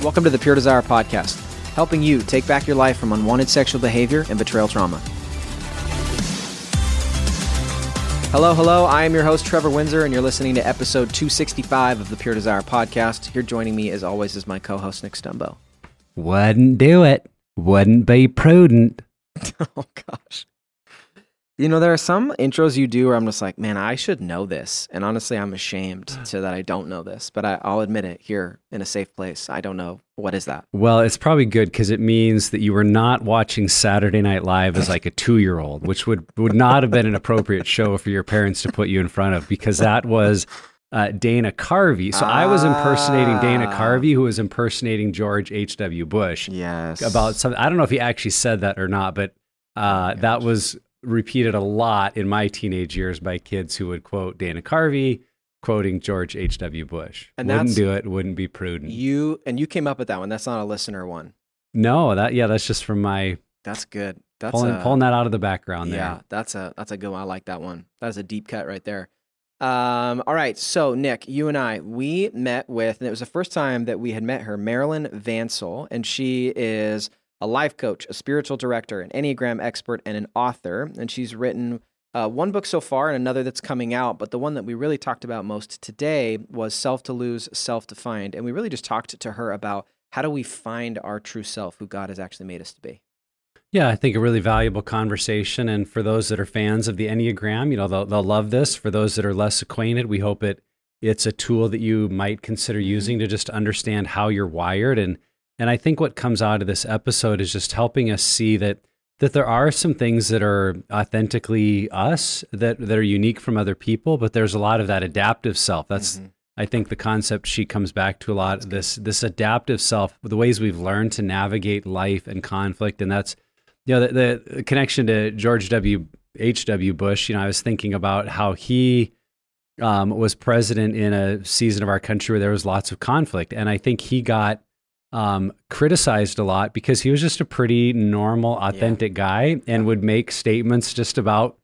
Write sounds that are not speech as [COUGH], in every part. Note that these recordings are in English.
Welcome to the Pure Desire Podcast, helping you take back your life from unwanted sexual behavior and betrayal trauma. Hello, hello. I am your host, Trevor Windsor, and you're listening to episode 265 of the Pure Desire Podcast. Here joining me, as always, is my co host, Nick Stumbo. Wouldn't do it. Wouldn't be prudent. [LAUGHS] oh, gosh. You know, there are some intros you do where I'm just like, man, I should know this. And honestly, I'm ashamed [SIGHS] to that I don't know this, but I, I'll admit it here in a safe place. I don't know. What is that? Well, it's probably good because it means that you were not watching Saturday Night Live as like a two year old, which would, would not have been an appropriate show for your parents to put you in front of because that was uh, Dana Carvey. So I was impersonating Dana Ah. Carvey, who was impersonating George H.W. Bush. Yes. About something. I don't know if he actually said that or not, but uh, that was repeated a lot in my teenage years by kids who would quote Dana Carvey, quoting George H.W. Bush. And wouldn't do it, wouldn't be prudent. you, and you came up with that one. That's not a listener one. no, that yeah, that's just from my That's good. That's pulling, a, pulling that out of the background there. Yeah, that's a that's a good one. I like that one. That's a deep cut right there. Um, all right, so Nick, you and I, we met with, and it was the first time that we had met her, Marilyn Vancil, and she is a life coach, a spiritual director, an Enneagram expert, and an author. And she's written uh, one book so far and another that's coming out. But the one that we really talked about most today was Self to Lose, Self to Find. And we really just talked to her about how do we find our true self, who God has actually made us to be. Yeah, I think a really valuable conversation. And for those that are fans of the Enneagram, you know, they'll, they'll love this. For those that are less acquainted, we hope it it's a tool that you might consider using to just understand how you're wired. And and I think what comes out of this episode is just helping us see that that there are some things that are authentically us that that are unique from other people, but there's a lot of that adaptive self. That's Mhm. I think the concept she comes back to a lot. This this adaptive self, the ways we've learned to navigate life and conflict, and that's you know the, the connection to George W. H. W. Bush. You know, I was thinking about how he um, was president in a season of our country where there was lots of conflict, and I think he got um, criticized a lot because he was just a pretty normal, authentic guy and would make statements just about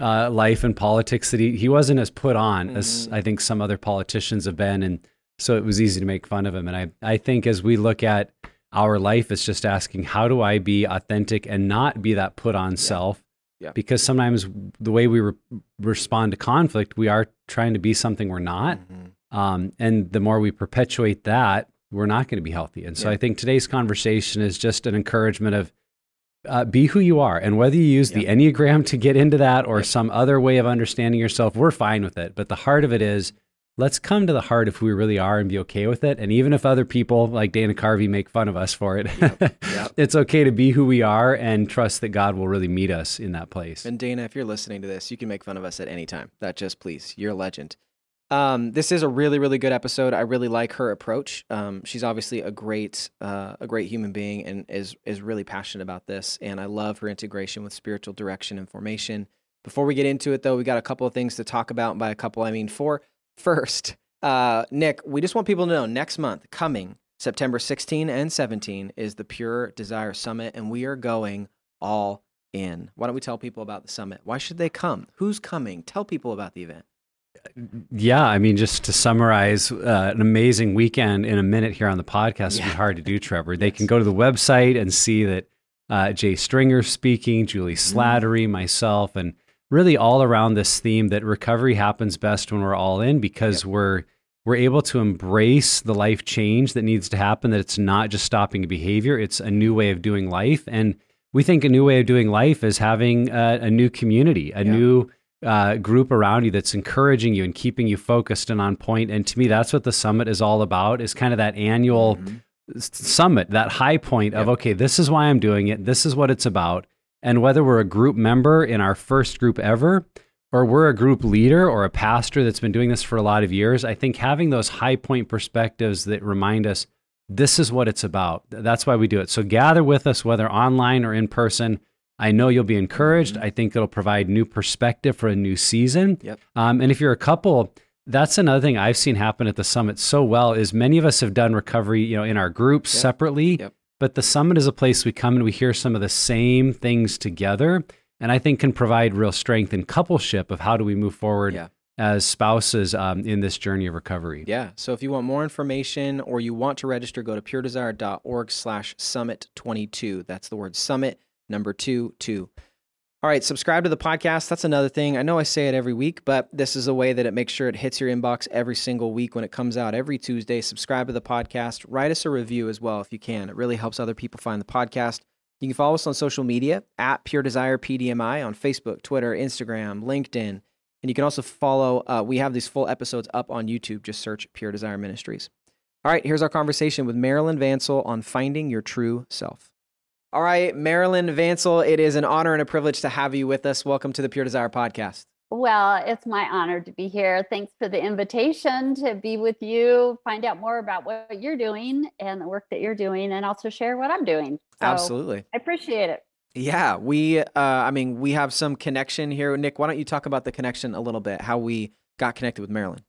uh, life and politics that he, he wasn't as put on as Mhm. I think some other politicians have been. And so it was easy to make fun of him. And I, I think as we look at our life, it's just asking, how do I be authentic and not be that put on self? Yeah. Because sometimes the way we re- respond to conflict, we are trying to be something we're not. Mhm. Um, and the more we perpetuate that, we're not going to be healthy. And so Yeah. I think today's conversation is just an encouragement of uh, be who you are. And whether you use the Enneagram to get into that or Yep. some other way of understanding yourself, we're fine with it. But the heart of it is let's come to the heart of who we really are and be okay with it. And even if other people like Dana Carvey make fun of us for it, Yep. [LAUGHS] it's okay to be who we are and trust that God will really meet us in that place. And Dana, if you're listening to this, you can make fun of us at any time. That just please, you're a legend. Um, this is a really, really good episode. I really like her approach. Um, she's obviously a great, uh, a great human being, and is is really passionate about this. And I love her integration with spiritual direction and formation. Before we get into it, though, we got a couple of things to talk about. And by a couple, I mean four. First, uh, Nick, we just want people to know next month, coming September 16 and 17 is the Pure Desire Summit, and we are going all in. Why don't we tell people about the summit? Why should they come? Who's coming? Tell people about the event. Yeah, I mean, just to summarize, uh, an amazing weekend in a minute here on the podcast yeah. would be hard to do, [LAUGHS] Trevor. They yes. can go to the website and see that uh, Jay Stringer speaking, Julie mm-hmm. Slattery, mm. myself, and really all around this theme that recovery happens best when we're all in because yep. we're we're able to embrace the life change that needs to happen. That it's not just stopping a behavior; it's a new way of doing life, and we think a new way of doing life is having a, a new community, a new uh, group around you that's encouraging you and keeping you focused and on point. And to me, that's what the summit is all about. Is kind of that annual mm-hmm. summit, that high point yep. of okay, this is why I'm doing it. This is what it's about. And whether we're a group member in our first group ever, or we're a group leader or a pastor that's been doing this for a lot of years, I think having those high point perspectives that remind us this is what it's about. That's why we do it. So gather with us, whether online or in person. I know you'll be encouraged. Mm-hmm. I think it'll provide new perspective for a new season. Yep. Um, and if you're a couple, that's another thing I've seen happen at the summit so well is many of us have done recovery, you know, in our groups yep. separately. Yep. But the summit is a place we come and we hear some of the same things together, and I think can provide real strength in coupleship of how do we move forward yeah. as spouses um, in this journey of recovery. Yeah. So if you want more information or you want to register, go to puredesire.org/summit22. That's the word summit number two, two. All right, subscribe to the podcast. That's another thing. I know I say it every week, but this is a way that it makes sure it hits your inbox every single week when it comes out every Tuesday. Subscribe to the podcast. Write us a review as well if you can. It really helps other people find the podcast. You can follow us on social media at Pure Desire PDMI on Facebook, Twitter, Instagram, LinkedIn. And you can also follow, uh, we have these full episodes up on YouTube. Just search Pure Desire Ministries. All right, here's our conversation with Marilyn Vancil on finding your true self. All right, Marilyn Vancil, it is an honor and a privilege to have you with us. Welcome to the Pure Desire podcast. Well, it's my honor to be here. Thanks for the invitation to be with you, find out more about what you're doing and the work that you're doing, and also share what I'm doing. So Absolutely. I appreciate it. Yeah, we, uh, I mean, we have some connection here. Nick, why don't you talk about the connection a little bit, how we got connected with Marilyn?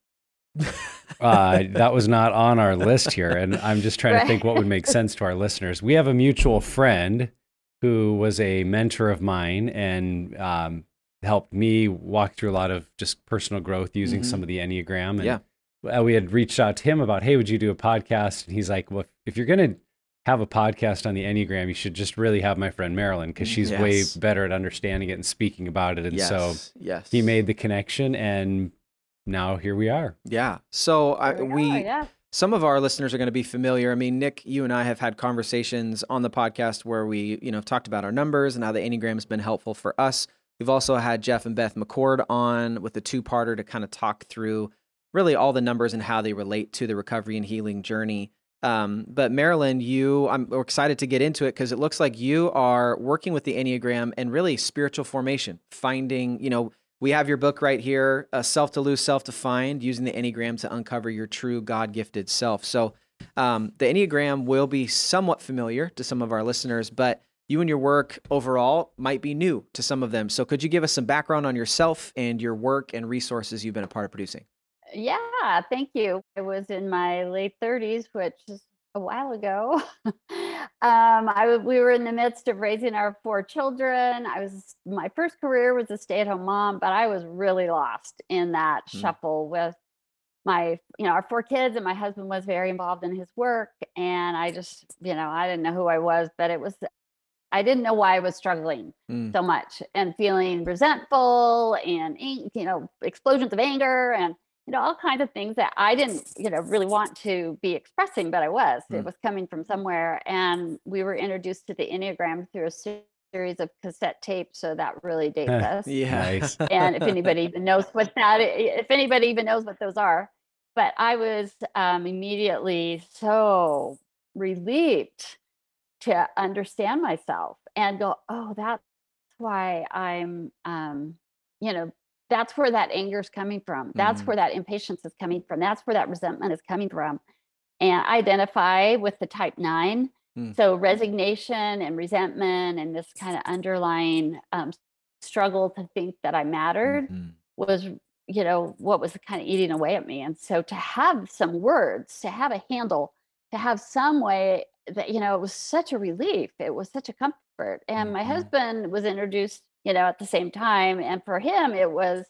Uh, that was not on our list here. And I'm just trying right. to think what would make sense to our listeners. We have a mutual friend who was a mentor of mine and um, helped me walk through a lot of just personal growth using mm-hmm. some of the Enneagram. And yeah. Uh, we had reached out to him about, hey, would you do a podcast? And he's like, well, if you're going to have a podcast on the Enneagram, you should just really have my friend Marilyn because she's yes. way better at understanding it and speaking about it. And yes. so yes. he made the connection and now here we are. Yeah. So I, we, we are, yeah. some of our listeners are going to be familiar. I mean, Nick, you and I have had conversations on the podcast where we, you know, talked about our numbers and how the Enneagram has been helpful for us. We've also had Jeff and Beth McCord on with the two-parter to kind of talk through really all the numbers and how they relate to the recovery and healing journey. Um, but Marilyn, you, I'm excited to get into it because it looks like you are working with the Enneagram and really spiritual formation, finding, you know, we have your book right here, uh, Self to Lose, Self to Find, using the Enneagram to uncover your true God gifted self. So, um, the Enneagram will be somewhat familiar to some of our listeners, but you and your work overall might be new to some of them. So, could you give us some background on yourself and your work and resources you've been a part of producing? Yeah, thank you. I was in my late 30s, which is a while ago. [LAUGHS] um, I we were in the midst of raising our four children. I was my first career was a stay-at-home mom, but I was really lost in that mm. shuffle with my you know our four kids and my husband was very involved in his work and i just you know i didn't know who i was but it was i didn't know why i was struggling mm. so much and feeling resentful and you know explosions of anger and you know, all kinds of things that I didn't, you know, really want to be expressing, but I was. Mm. It was coming from somewhere. And we were introduced to the Enneagram through a series of cassette tapes. So that really dates [LAUGHS] us. yeah. Nice. and if [LAUGHS] anybody even knows what that, if anybody even knows what those are. But I was um, immediately so relieved to understand myself and go, oh, that's why I'm, um, you know, that's where that anger is coming from. That's mm-hmm. where that impatience is coming from. That's where that resentment is coming from. And identify with the type nine. Mm. So resignation and resentment and this kind of underlying um, struggle to think that I mattered mm-hmm. was, you know, what was kind of eating away at me. And so to have some words, to have a handle to have some way that you know it was such a relief it was such a comfort and my Mhm. husband was introduced you know at the same time and for him it was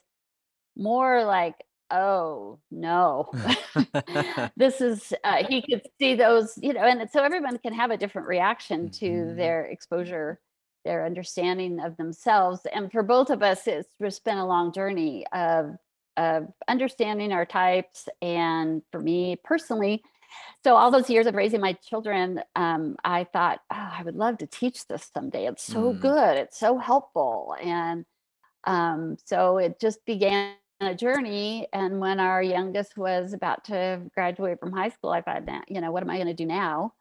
more like oh no [LAUGHS] [LAUGHS] this is uh, he could see those you know and so everyone can have a different reaction to Mhm. their exposure their understanding of themselves and for both of us it's just been a long journey of of understanding our types and for me personally so all those years of raising my children um, i thought oh, i would love to teach this someday. It's so Mm. good. It's so helpful. And um, so it just began a journey and when our youngest was about to graduate from high school i thought "Now, you know what am i going to do now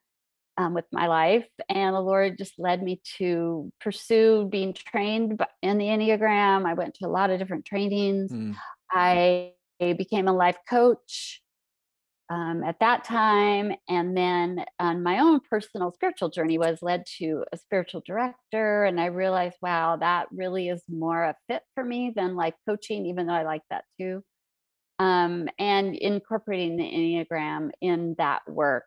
um, with my life? And the lord just led me to pursue being trained in the enneagram. I went to a lot of different trainings. Mm. I became a life coach um, at that time. And then on my own personal spiritual journey was led to a spiritual director. And I realized, wow, that really is more a fit for me than like coaching, even though I like that too. Um, and incorporating the Enneagram in that work.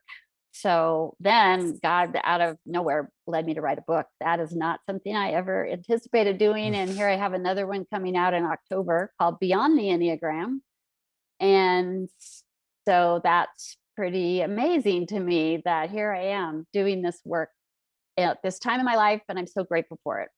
So then God out of nowhere led me to write a book. That is not something I ever anticipated doing. And here I have another one coming out in October called Beyond the Enneagram. And so that's pretty amazing to me that here I am doing this work at this time in my life. And I'm so grateful for it.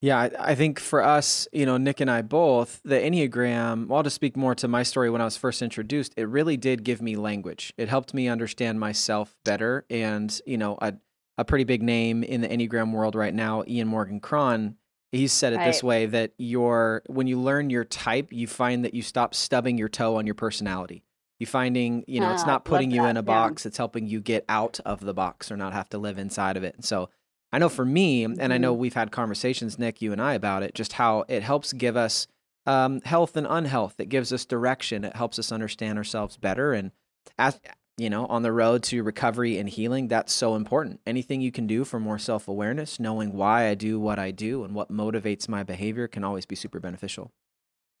Yeah, I, think for us, you know, Nick and I both, the Enneagram, well, just speak more to my story when I was first introduced, it really did give me language. It helped me understand myself better. And, you know, a, a pretty big name in the Enneagram world right now, Ian Morgan Cron, he said it this way that your when you learn your type, you find that you stop stubbing your toe on your personality. You finding, you know, it's Ah, not putting you in a yeah. box, it's helping you get out of the box or not have to live inside of it. And so I know for me, and I know Mhm. we've had conversations, Nick, you and I, about it, just how it helps give us um, health and unhealth. It gives us direction. It helps us understand ourselves better. And as you know, on the road to recovery and healing, that's so important. Anything you can do for more self awareness, knowing why I do what I do and what motivates my behavior can always be super beneficial.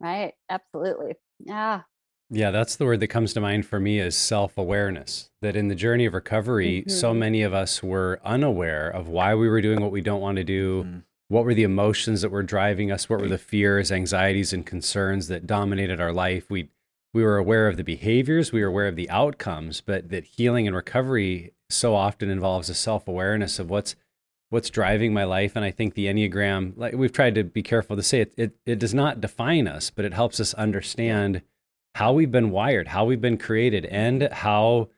Right. Absolutely. Yeah. Yeah, that's the word that comes to mind for me is self awareness. That in the journey of recovery, so Mhm. many of us were unaware of why we were doing what we don't want to do. Mm. What were the emotions that were driving us? What were the fears, anxieties, and concerns that dominated our life? We we were aware of the behaviors, we were aware of the outcomes, but that healing and recovery so often involves a self awareness of what's what's driving my life. And I think the Enneagram, like we've tried to be careful to say it, it, it does not define us, but it helps us understand how we've been wired, how we've been created, and how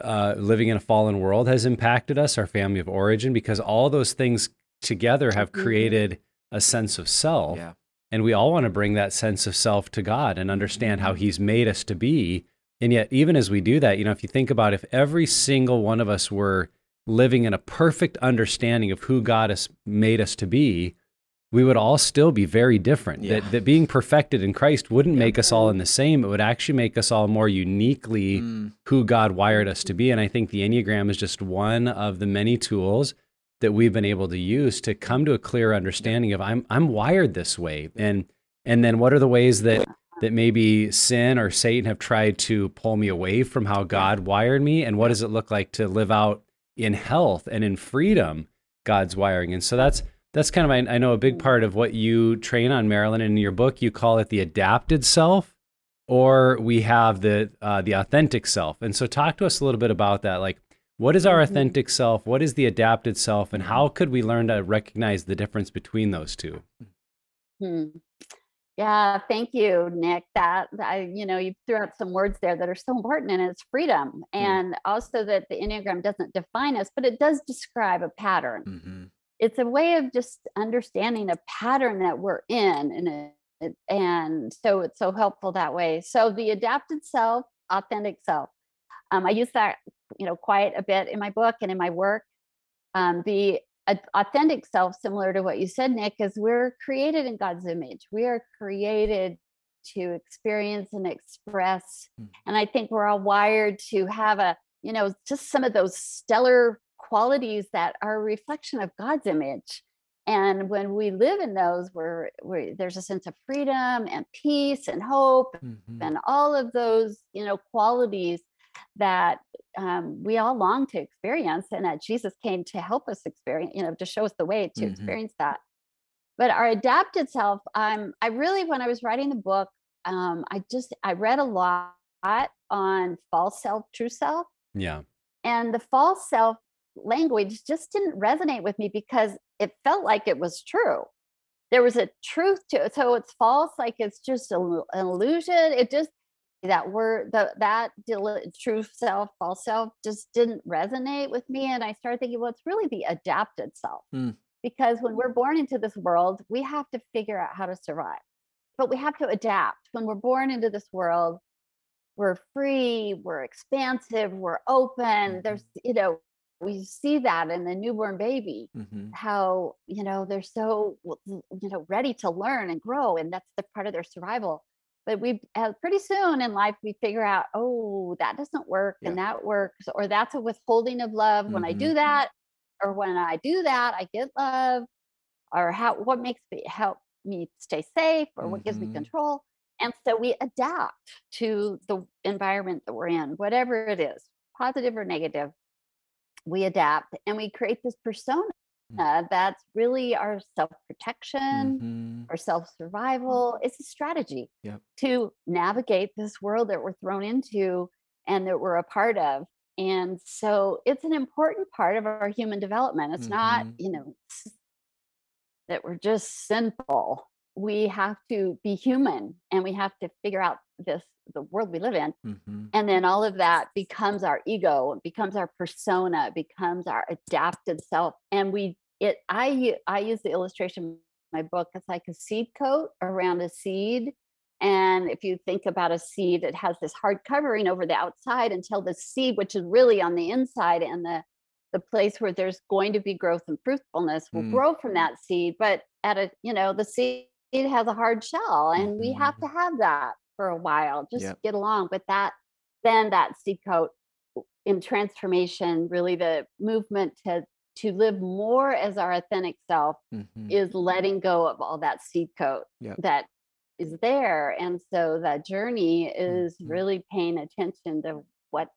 uh, living in a fallen world has impacted us, our family of origin, because all those things together have Mhm. created a sense of self. Yeah. And we all want to bring that sense of self to God and understand how Mhm. He's made us to be. And yet, even as we do that, you know, if you think about if every single one of us were living in a perfect understanding of who God has made us to be, we would all still be very different. Yeah. That, that being perfected in Christ wouldn't make us all in the same. It would actually make us all more uniquely Mm. who God wired us to be. And I think the Enneagram is just one of the many tools that we've been able to use to come to a clear understanding of I'm I'm wired this way. And and then what are the ways that that maybe sin or Satan have tried to pull me away from how God wired me? And what does it look like to live out in health and in freedom God's wiring? And so that's that's kind of I, I know a big part of what you train on, Marilyn. And in your book, you call it the adapted self, or we have the uh, the authentic self. And so, talk to us a little bit about that. Like, what is our Mhm. authentic self? What is the adapted self? And how could we learn to recognize the difference between those two? Hmm. Yeah, thank you, Nick. That I, you know, you threw out some words there that are so important, and it's freedom, and also that the Enneagram doesn't define us, but it does describe a pattern. Mhm. It's a way of just understanding a pattern that we're in, and it, it- and so it's so helpful that way. So the adapted self, authentic self. Um, I use that, you know, quite a bit in my book and in my work. Um, the authentic self, similar to what you said, Nick, is we're created in God's image. We are created to experience and express. Mm. And I think we're all wired to have a, you know, just some of those stellar qualities that are a reflection of God's image. And when we live in those, we're, there's a sense of freedom and peace and hope Mhm. and all of those, you know, qualities that um, we all long to experience and that Jesus came to help us experience, you know, to show us the way to Mhm. experience that. But our adapted self, um, I really, when I was writing the book, um, I just, I read a lot on false self, true self. Yeah. And the false self language just didn't resonate with me because it felt like it was true. There was a truth to it. So it's false, like it's just a, an illusion. It just, that word, the, that true self, false self just didn't resonate with me. And I started thinking, well, it's really the adapted self. Mm. Because when we're born into this world, we have to figure out how to survive, but we have to adapt. When we're born into this world, we're free, we're expansive, we're open. There's, you know, we see that in the newborn baby Mm-hmm. how you know they're so you know ready to learn and grow and that's the part of their survival but we uh, pretty soon in life we figure out oh that doesn't work and that works or that's a withholding of love when i do Mhm. that or when i do that i get love or how what makes me help me stay safe or what gives me Mhm. control and so we adapt to the environment that we're in whatever it is positive or negative we adapt and we create this persona that's really our self protection, Mm-hmm. our self survival. It's a strategy Yep. to navigate this world that we're thrown into and that we're a part of. And so it's an important part of our human development. It's not, Mhm. you know, that we're just sinful. We have to be human and we have to figure out this the world we live in Mm-hmm. and then all of that becomes our ego becomes our persona becomes our adapted self and we it i i use the illustration in my book it's like a seed coat around a seed and if you think about a seed it has this hard covering over the outside until the seed which is really on the inside and the the place where there's going to be growth and fruitfulness will Mm. grow from that seed but at a you know the seed has a hard shell and we have to have that for a while just Yep. get along but that then that seed coat in transformation really the movement to to live more as our authentic self Mm-hmm. is letting go of all that seed coat Yep. that is there and so that journey is Mhm. really paying attention to what's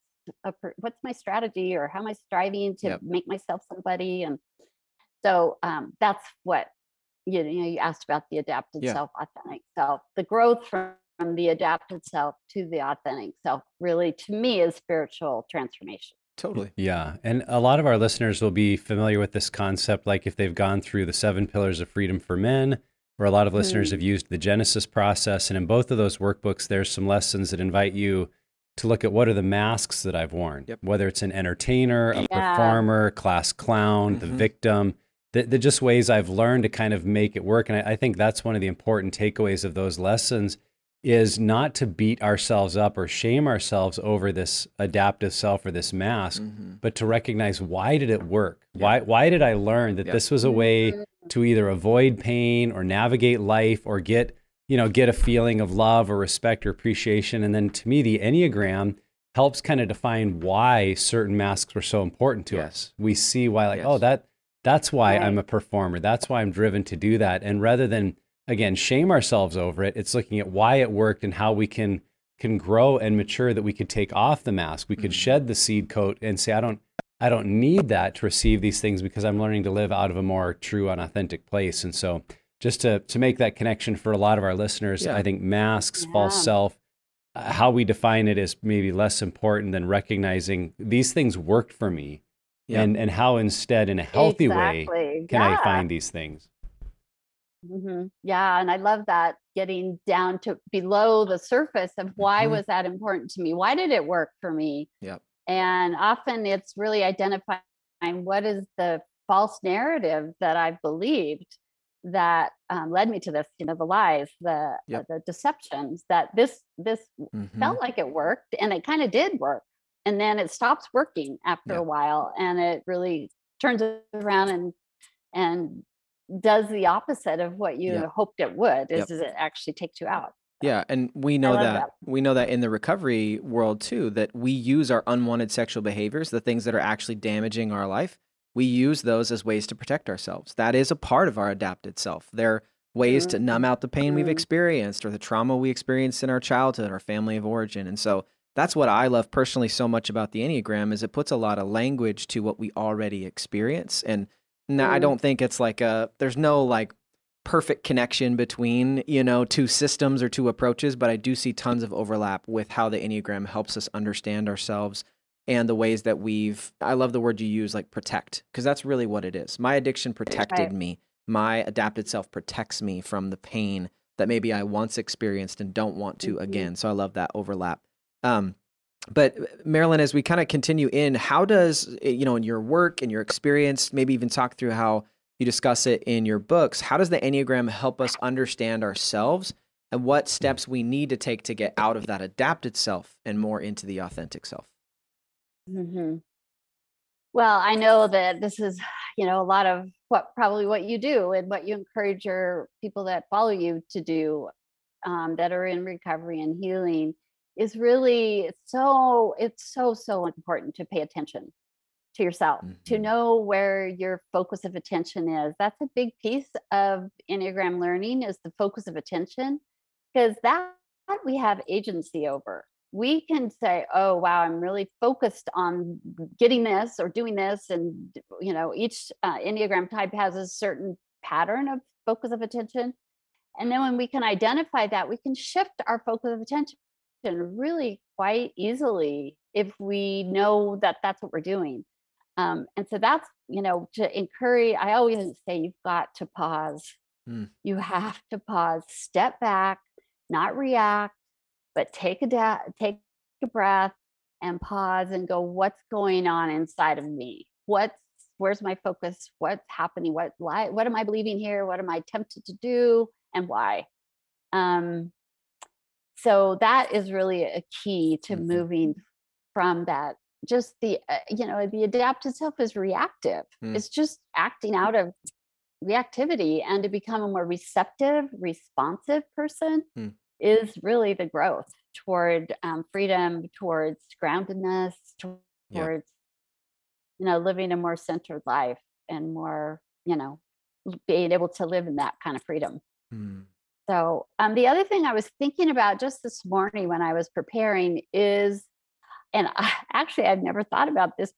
a, what's my strategy or how am i striving to Yep. make myself somebody and so um, that's what you know you asked about the adapted Yeah. self authentic self the growth from, from the adapted self to the authentic self really to me is spiritual transformation Totally. Yeah. And a lot of our listeners will be familiar with this concept, like if they've gone through the seven pillars of freedom for men, or a lot of listeners Mm. have used the Genesis process. And in both of those workbooks, there's some lessons that invite you to look at what are the masks that I've worn, Yep. whether it's an entertainer, a Yeah. performer, class clown, the Mhm. victim. The, the just ways I've learned to kind of make it work. And I, I think that's one of the important takeaways of those lessons is not to beat ourselves up or shame ourselves over this adaptive self or this mask, Mm-hmm. but to recognize why did it work? Why why did I learn that Yeah. this was a way to either avoid pain or navigate life or get, you know, get a feeling of love or respect or appreciation? And then to me, the Enneagram helps kind of define why certain masks were so important to Yes. us. We see why like, Yes. oh, that that's why Right. I'm a performer. That's why I'm driven to do that. And rather than again shame ourselves over it, it's looking at why it worked and how we can can grow and mature that we could take off the mask. We could Mhm. shed the seed coat and say, I don't I don't need that to receive these things because I'm learning to live out of a more true and authentic place. And so just to to make that connection for a lot of our listeners, Yeah. I think masks, false self, uh, how we define it is maybe less important than recognizing these things worked for me Yeah. and and how instead in a healthy way exactly. can I find these things. hmm Yeah, and I love that getting down to below the surface of why Mhm. was that important to me? Why did it work for me? Yep. And often it's really identifying what is the false narrative that i've believed that um, led me to this. You know, the lies, the Yep. the deceptions. That this this Mhm. felt like it worked, and it kind of did work, and then it stops working after Yeah. a while, and it really turns around and and does the opposite of what you Yep. hoped it would is, Yep. is it actually takes you out Yeah, and we know that, that. we know that in the recovery world too that we use our unwanted sexual behaviors, the things that are actually damaging our life, we use those as ways to protect ourselves. That is a part of our adapted self. They're ways to numb out the pain we've Mhm. experienced or the trauma we experienced in our childhood, our family of origin. And so that's what I love personally so much about the Enneagram is it puts a lot of language to what we already experience. And now I Mm. don't think it's like a there's no like perfect connection between, you know, two systems or two approaches, but I do see tons of overlap with how the Enneagram helps us understand ourselves and the ways that we've I love the word you use like protect because that's really what it is. My addiction protected Right. me. My adapted self protects me from the pain that maybe I once experienced and don't want to Mhm. again. So I love that overlap. Um, but uh, Marilyn, as we kind of continue in, how does eh, you know in your work and your experience, maybe even talk through how you discuss it in your books? How does the Enneagram help us understand ourselves and what steps we need to take to get out of that adapted self and more into the authentic self? hmm Well, I know that this is, you know, a lot of what probably what you do and what you encourage your people that follow you to do um, that are in recovery and healing is really so it's so so important to pay attention to yourself to Mhm. know where your focus of attention is that's a big piece of enneagram learning is the focus of attention because that we have agency over we can say oh wow i'm really focused on getting this or doing this and you know each uh, enneagram type has a certain pattern of focus of attention and then when we can identify that we can shift our focus of attention really quite easily if we know that that's what we're doing. Um, and so that's you know to encourage i always say you've got to pause. Mm. you have to pause step back not react but take a da- take a breath and pause and go what's going on inside of me? What's where's my focus? What's happening? What why, what am i believing here? What am i tempted to do and why? Um so that is really a key to Mhm. moving from that just the uh, you know the adaptive self is reactive Mm. it's just acting out of reactivity and to become a more receptive responsive person Mm. is really the growth toward um, freedom towards groundedness towards Yeah. you know living a more centered life and more you know being able to live in that kind of freedom Mm. So, um, the other thing I was thinking about just this morning when I was preparing is, and I, [LAUGHS] actually I've never thought about this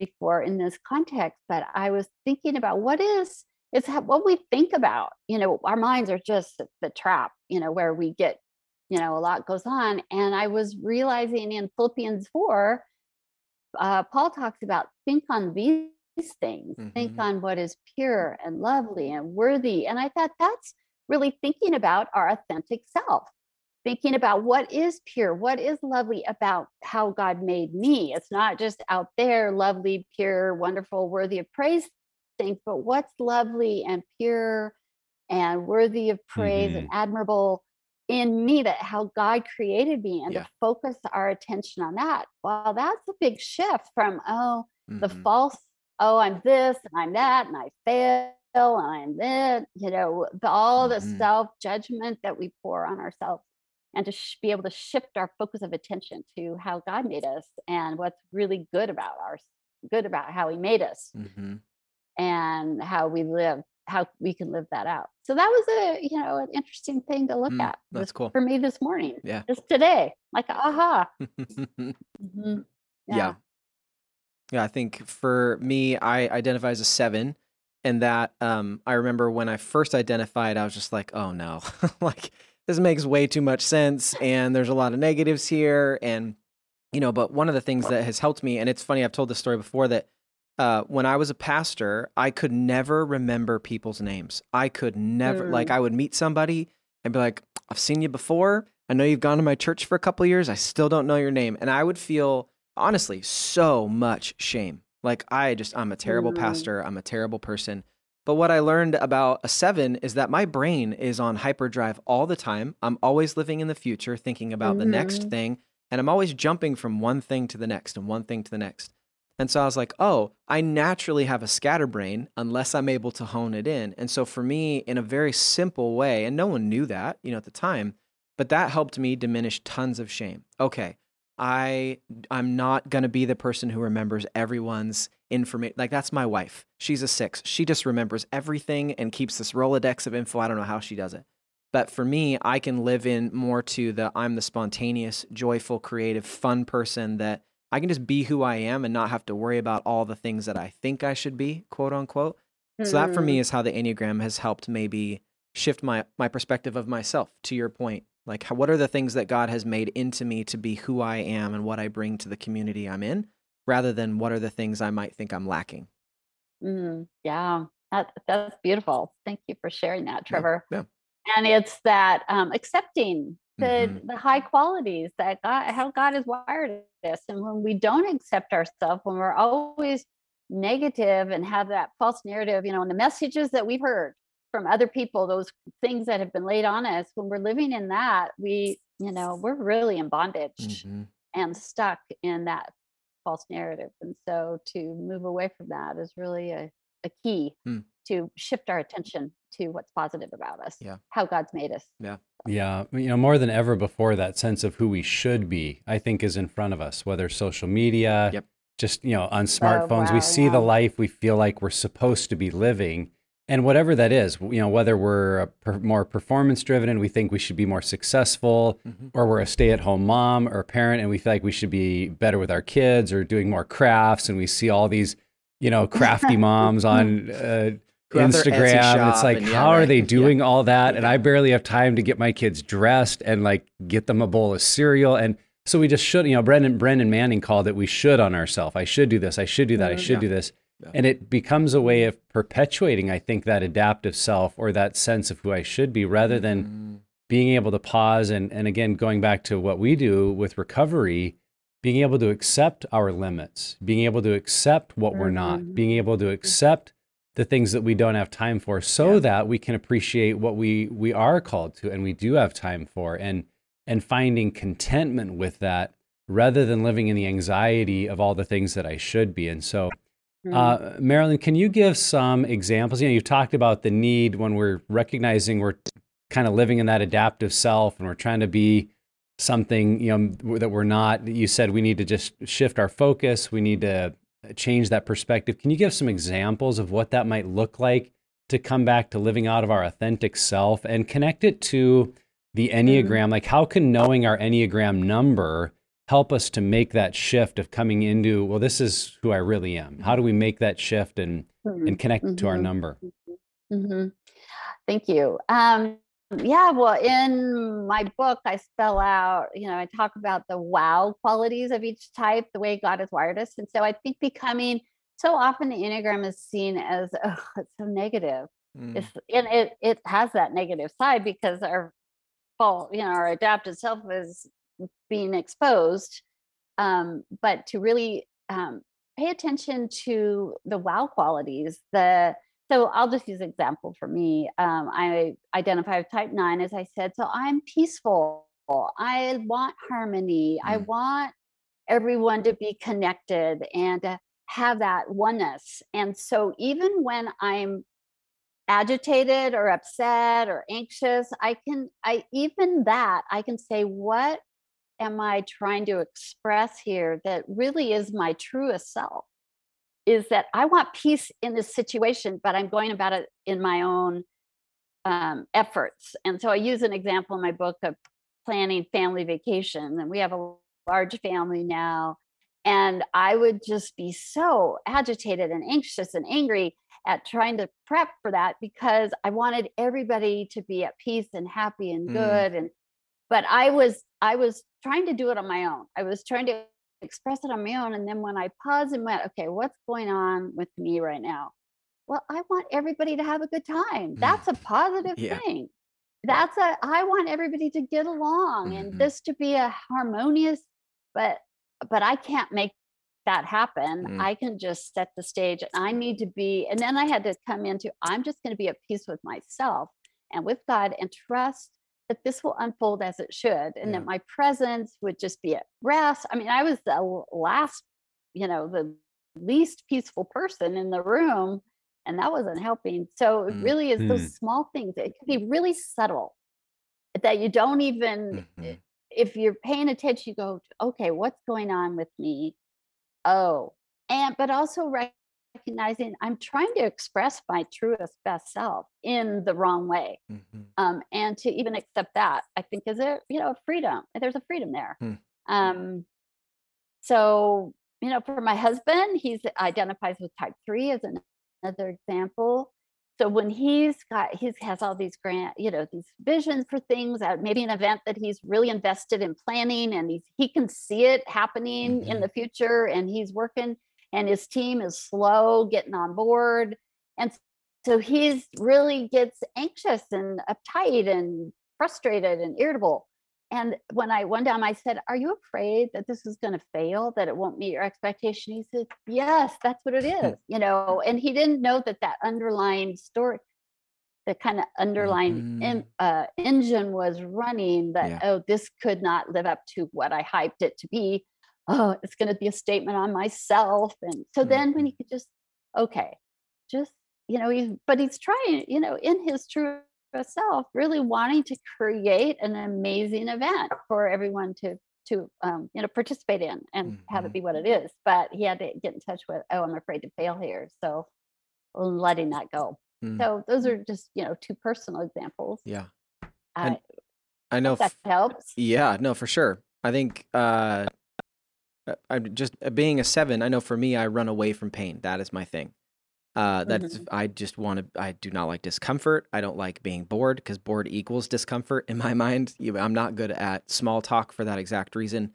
before in this context, but I was thinking about what is it's what we think about. You know, our minds are just the trap. You know, where we get, you know, a lot goes on, and I was realizing in Philippians four, uh, Paul talks about think on these things, think Mhm. on what is pure and lovely and worthy, and I thought that's really thinking about our authentic self, thinking about what is pure, what is lovely about how God made me. It's not just out there, lovely, pure, wonderful, worthy of praise things, but what's lovely and pure and worthy of praise and admirable in me that how God created me and Yeah. to focus our attention on that. Well, that's a big shift from, oh, the Mhm. false oh i'm this and i'm that and i fail i'm you know the, all the Mhm. self judgment that we pour on ourselves and to sh- be able to shift our focus of attention to how god made us and what's really good about our good about how he made us Mhm. and how we live how we can live that out so that was a you know an interesting thing to look Mm, at that's this- cool. for me this morning Yeah. just today like aha [LAUGHS] Mhm. yeah. Yeah, I think for me, I identify as a seven, and that um, I remember when I first identified, I was just like, "Oh no, [LAUGHS] like this makes way too much sense," and there's a lot of negatives here, and you know. But one of the things that has helped me, and it's funny, I've told this story before that uh, when I was a pastor, I could never remember people's names. I could never, like, Mm. I would meet somebody and be like, "I've seen you before. I know you've gone to my church for a couple of years. I still don't know your name," and I would feel honestly so much shame. Like I just I'm a terrible Mm. pastor, I'm a terrible person. But what I learned about a 7 is that my brain is on hyperdrive all the time. I'm always living in the future thinking about the next Mhm. thing and I'm always jumping from one thing to the next and one thing to the next. And so I was like, "Oh, I naturally have a scatterbrain unless I'm able to hone it in." And so for me in a very simple way, and no one knew that, you know, at the time, but that helped me diminish tons of shame. Okay, I I'm not going to be the person who remembers everyone's information. Like that's my wife. She's a 6. She just remembers everything and keeps this Rolodex of info. I don't know how she does it. But for me, I can live in more to the I'm the spontaneous, joyful, creative, fun person that I can just be who I am and not have to worry about all the things that I think I should be, quote unquote. So that for me Mm. is how the Enneagram has helped maybe shift my my perspective of myself to your point. Like how, what are the things that God has made into me to be who I am and what I bring to the community I'm in rather than what are the things I might think I'm lacking. Mm, yeah, that, that's beautiful. Thank you for sharing that, Trevor. yeah. And it's that um, accepting the Mhm. the high qualities that God, how God has wired us, and when we don't accept ourselves, when we're always negative and have that false narrative, you know, and the messages that we've heard from other people, those things that have been laid on us, when we're living in that, we, you know, we're really in bondage Mhm. and stuck in that false narrative. And so to move away from that is really a, a key Hmm. to shift our attention to what's positive about us, Yeah. how God's made us. Yeah, Yeah. you know, more than ever before, that sense of who we should be, I think, is in front of us. Whether social media, Yep. just you know, on smartphones, wow, we see yeah. the life we feel like we're supposed to be living, and whatever that is, you know, whether we're per- more performance driven and we think we should be more successful, Mhm. or we're a stay at home mom or parent and we feel like we should be better with our kids or doing more crafts, and we see all these, you know, crafty [LAUGHS] moms on. Uh, Who have their Etsy Instagram. It's like, and yeah, how are they [LAUGHS] Yeah. doing all that? And I barely have time to get my kids dressed and like get them a bowl of cereal. And so we just should, you know, Brennan Brennan Manning called it we should on ourselves. I should do this. I should do that. I Mhm. should Yeah. do this. Yeah. And it becomes a way of perpetuating, I think, that adaptive self or that sense of who I should be rather than Mhm. being able to pause and and again going back to what we do with recovery being able to accept our limits being able to accept what we're not Mhm. being able to accept the things that we don't have time for so Yeah. that we can appreciate what we we are called to and we do have time for and and finding contentment with that rather than living in the anxiety of all the things that I should be and so. Mm-hmm. uh, Marilyn, can you give some examples? You know, you've talked about the need when we're recognizing we're kind of living in that adaptive self and we're trying to be something, you know, that we're not. You said we need to just shift our focus. We need to uh, change that perspective. Can you give some examples of what that might look like to come back to living out of our authentic self and connect it to the mm-hmm. Enneagram? Like, how can knowing our Enneagram number help us to make that shift of coming into, well, this is who I really am? How do we make that shift and, Mhm. and connect to our Mhm. number? hmm Thank you. Um, yeah, well, in my book, I spell out, you know, I talk about the wow qualities of each type, the way God has wired us. And so I think becoming so often the Enneagram is seen as, [LAUGHS] oh, it's so negative. Mm. It's, and it, it has that negative side because our fault, you know, our adaptive self is being exposed. Um, but to really um, pay attention to the wow qualities, the so I'll just use an example for me. Um, I identify with type nine, as I said. So I'm peaceful. I want harmony. I Mm. want everyone to be connected and to have that oneness. And so even when I'm agitated or upset or anxious, I can, I even that, I can say, what am I trying to express here that really is my truest self? Is that I want peace in this situation, but I'm going about it in my own um, efforts. And so I use an example in my book of planning family vacation. And we have a large family now. And I would just be so agitated and anxious and angry at trying to prep for that because I wanted everybody to be at peace and happy and Mm. good. And but I was I was trying to do it on my own. I was trying to express it on my own. And then when I paused and went, okay, what's going on with me right now? Well, I want everybody to have a good time. That's a positive Yeah. thing. That's a I want everybody to get along Mhm. and this to be a harmonious, but but I can't make that happen. Mm. I can just set the stage and I need to be, and then I had to come into I'm just going to be at peace with myself and with God and trust that this will unfold as it should and Yeah. that my presence would just be at rest. I mean, I was the last, you know, the least peaceful person in the room, and that wasn't helping. So it Mm. really is Mm. those small things. It can be really subtle that you don't even, Mhm. if you're paying attention, you go, okay, what's going on with me? Oh, and but also recognizing I'm trying to express my truest best self in the wrong way. Mm-hmm. Um, and to even accept that, I think is a, you know, freedom. There's a freedom there. Hmm. Um, so, you know, for my husband, he's identifies with type three as another example. So when he's got, he has all these grant, you know, these visions for things, uh, maybe an event that he's really invested in planning, and he's he can see it happening mm-hmm. in the future, and he's working and his team is slow getting on board and so he's really gets anxious and uptight and frustrated and irritable and when i one time i said are you afraid that this is going to fail that it won't meet your expectation he said yes that's what it [LAUGHS] is you know and he didn't know that that underlying story the kind of underlying mm-hmm. in, uh, engine was running that yeah. oh this could not live up to what i hyped it to be oh, it's going to be a statement on myself. And so then when he mm-hmm. could just, okay, just, you know, he's, but he's trying, you know, in his true self, really wanting to create an amazing event for everyone to, to, um, you know, participate in and mm-hmm. have it mm-hmm. be what it is. But he had to get in touch with, oh, I'm afraid to fail here. So letting that go. Mm-hmm. So those are just, you know, two personal examples. Yeah. I, I know that helps. Yeah, no, for sure. I think uh, I'm just uh, being a seven. I know for me, I run away from pain. That is my thing. Uh, that's mm-hmm. I just want to. I do not like discomfort. I don't like being bored because bored equals discomfort in my [LAUGHS] mind. I'm not good at small talk for that exact reason.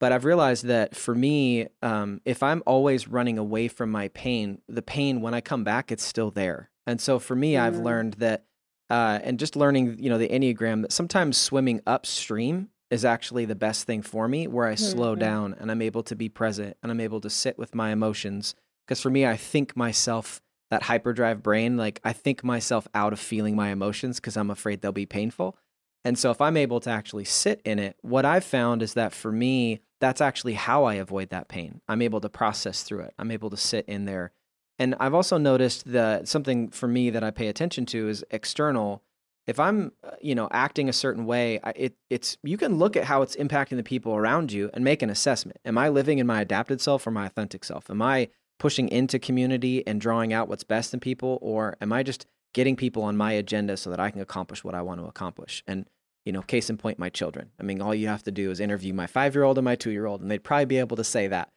But I've realized that for me, um, if I'm always running away from my pain, the pain when I come back, it's still there. And so for me, mm-hmm. I've learned that, uh, and just learning, you know, the enneagram that sometimes swimming upstream is actually the best thing for me where I mm-hmm. slow down and I'm able to be present and I'm able to sit with my emotions. Because for me, I think myself, that hyperdrive brain, like I think myself out of feeling my emotions because I'm afraid they'll be painful. And so if I'm able to actually sit in it, what I've found is that for me, that's actually how I avoid that pain. I'm able to process through it. I'm able to sit in there. And I've also noticed that something for me that I pay attention to is external if I'm, you know, acting a certain way, it, it's you can look at how it's impacting the people around you and make an assessment. Am I living in my adapted self or my authentic self? Am I pushing into community and drawing out what's best in people, or am I just getting people on my agenda so that I can accomplish what I want to accomplish? And you know, case in point, my children. I mean, all you have to do is interview my five year old and my two year old, and they'd probably be able to say that.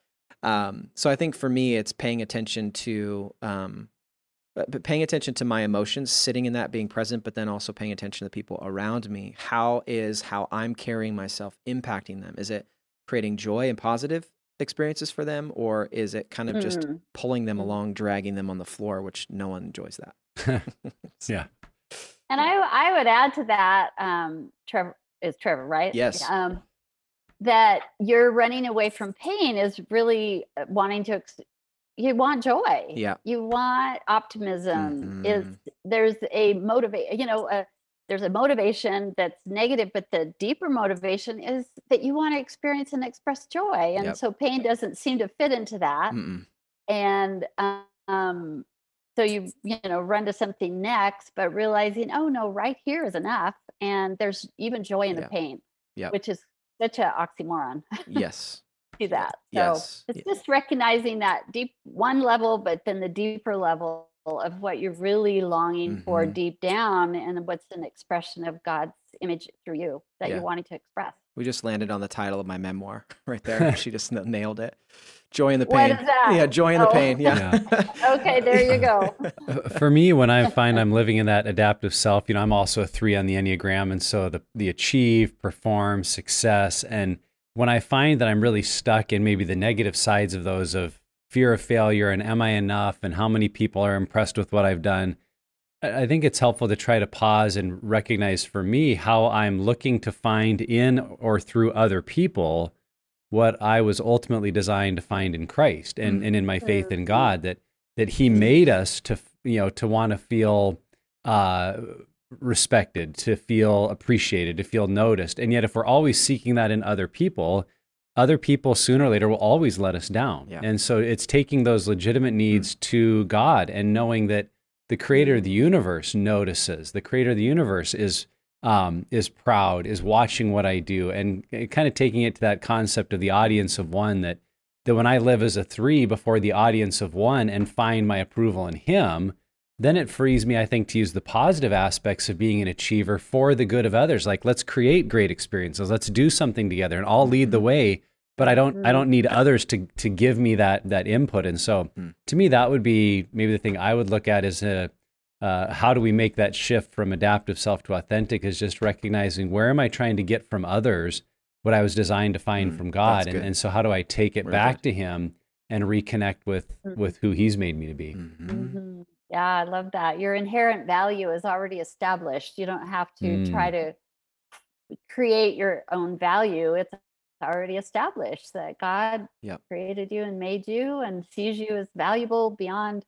Um, so I think for me, it's paying attention to um, but paying attention to my emotions, sitting in that, being present, but then also paying attention to the people around me. How is how I'm carrying myself impacting them? Is it creating joy and positive experiences for them, or is it kind of mm. just pulling them mm. along, dragging them on the floor, which no one enjoys that? [LAUGHS] yeah. And I, I would add to that, um, Trevor is Trevor, right? Yes. Um, that you're running away from pain is really uh, wanting to ex- you want joy. Yeah. You want optimism. Mm-hmm. Is there's a motivate, you know, uh, there's a motivation that's negative, but the deeper motivation is that you want to experience and express joy. And yep. so pain doesn't seem to fit into that. Mm-mm. And um, so you, you know, run to something next, but realizing, oh no, right here is enough. And there's even joy in the pain, yeah. which is such an oxymoron. yes that. So yes. it's just recognizing that deep one level, but then the deeper level of what you're really longing mm-hmm. for deep down and what's an expression of God's image through you that yeah. you're wanting to express. We just landed on the title of my memoir [LAUGHS] right there. [LAUGHS] she just nailed it. Joy in the pain. Yeah, joy in oh. the pain. Yeah. yeah. [LAUGHS] okay, there you go. For me, when I find I'm living in that adaptive self, you know, I'm also a three on the Enneagram. And so the the achieve, perform, success, and when I find that I'm really stuck in maybe the negative sides of those of fear of failure and am I enough and how many people are impressed with what I've done, I think it's helpful to try to pause and recognize for me how I'm looking to find in or through other people what I was ultimately designed to find in Christ and, mm-hmm. and in my faith in. God that that He made us to you know to want to feel uh, respected, to feel appreciated, to feel noticed. And yet, if we're always seeking that in other people, other people sooner or later will always let us down. Yeah. And so it's taking those legitimate needs mm. to God and knowing that the creator of the universe notices, the creator of the universe is um, is proud, is watching what I do, and kind of taking it to that concept of the audience of one that that when I live as a three before the audience of one and find my approval in him, then it frees me, I think, to use the positive aspects of being an achiever for the good of others. Like, let's create great experiences. Let's do something together and I'll lead the Mm-hmm. way. But I don't, I don't need others to to give me that that input. And so, Mm. to me, that would be maybe the thing I would look at is a, uh, how do we make that shift from adaptive self to authentic? Is just recognizing where am I trying to get from others what I was designed to find Mm, from God, and, and so how do I take it Real back good. to Him and reconnect with Mhm. with who He's made me to be? Mhm. Mhm. Yeah, I love that. Your inherent value is already established. You don't have to try to create your own value. It's already established that God Yep. created you and made you and sees you as valuable beyond,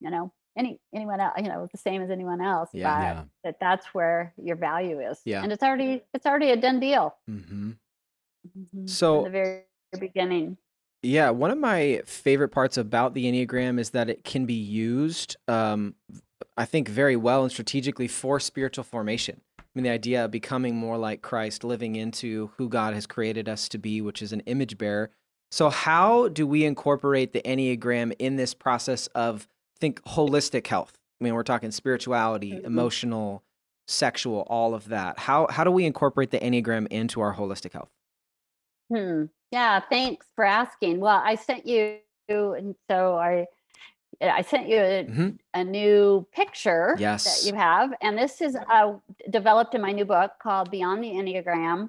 you know, any anyone else, you know, the same as anyone else. Yeah. but Yeah. that that's where your value is. Yeah. And it's already it's already a done deal. Mhm. Mhm. So- From the very beginning. Yeah, one of my favorite parts about the Enneagram is that it can be used, um, I think, very well and strategically for spiritual formation. I mean, the idea of becoming more like Christ, living into who God has created us to be, which is an image bearer. So, how do we incorporate the Enneagram in this process of, think, holistic health? I mean, we're talking spirituality, Mhm. emotional, sexual, all of that. How how do we incorporate the Enneagram into our holistic health? Hmm. Yeah, thanks for asking. Well, I sent you, and so I, I sent you a, Mhm. a new picture Yes. that you have, and this is uh, developed in my new book called Beyond the Enneagram: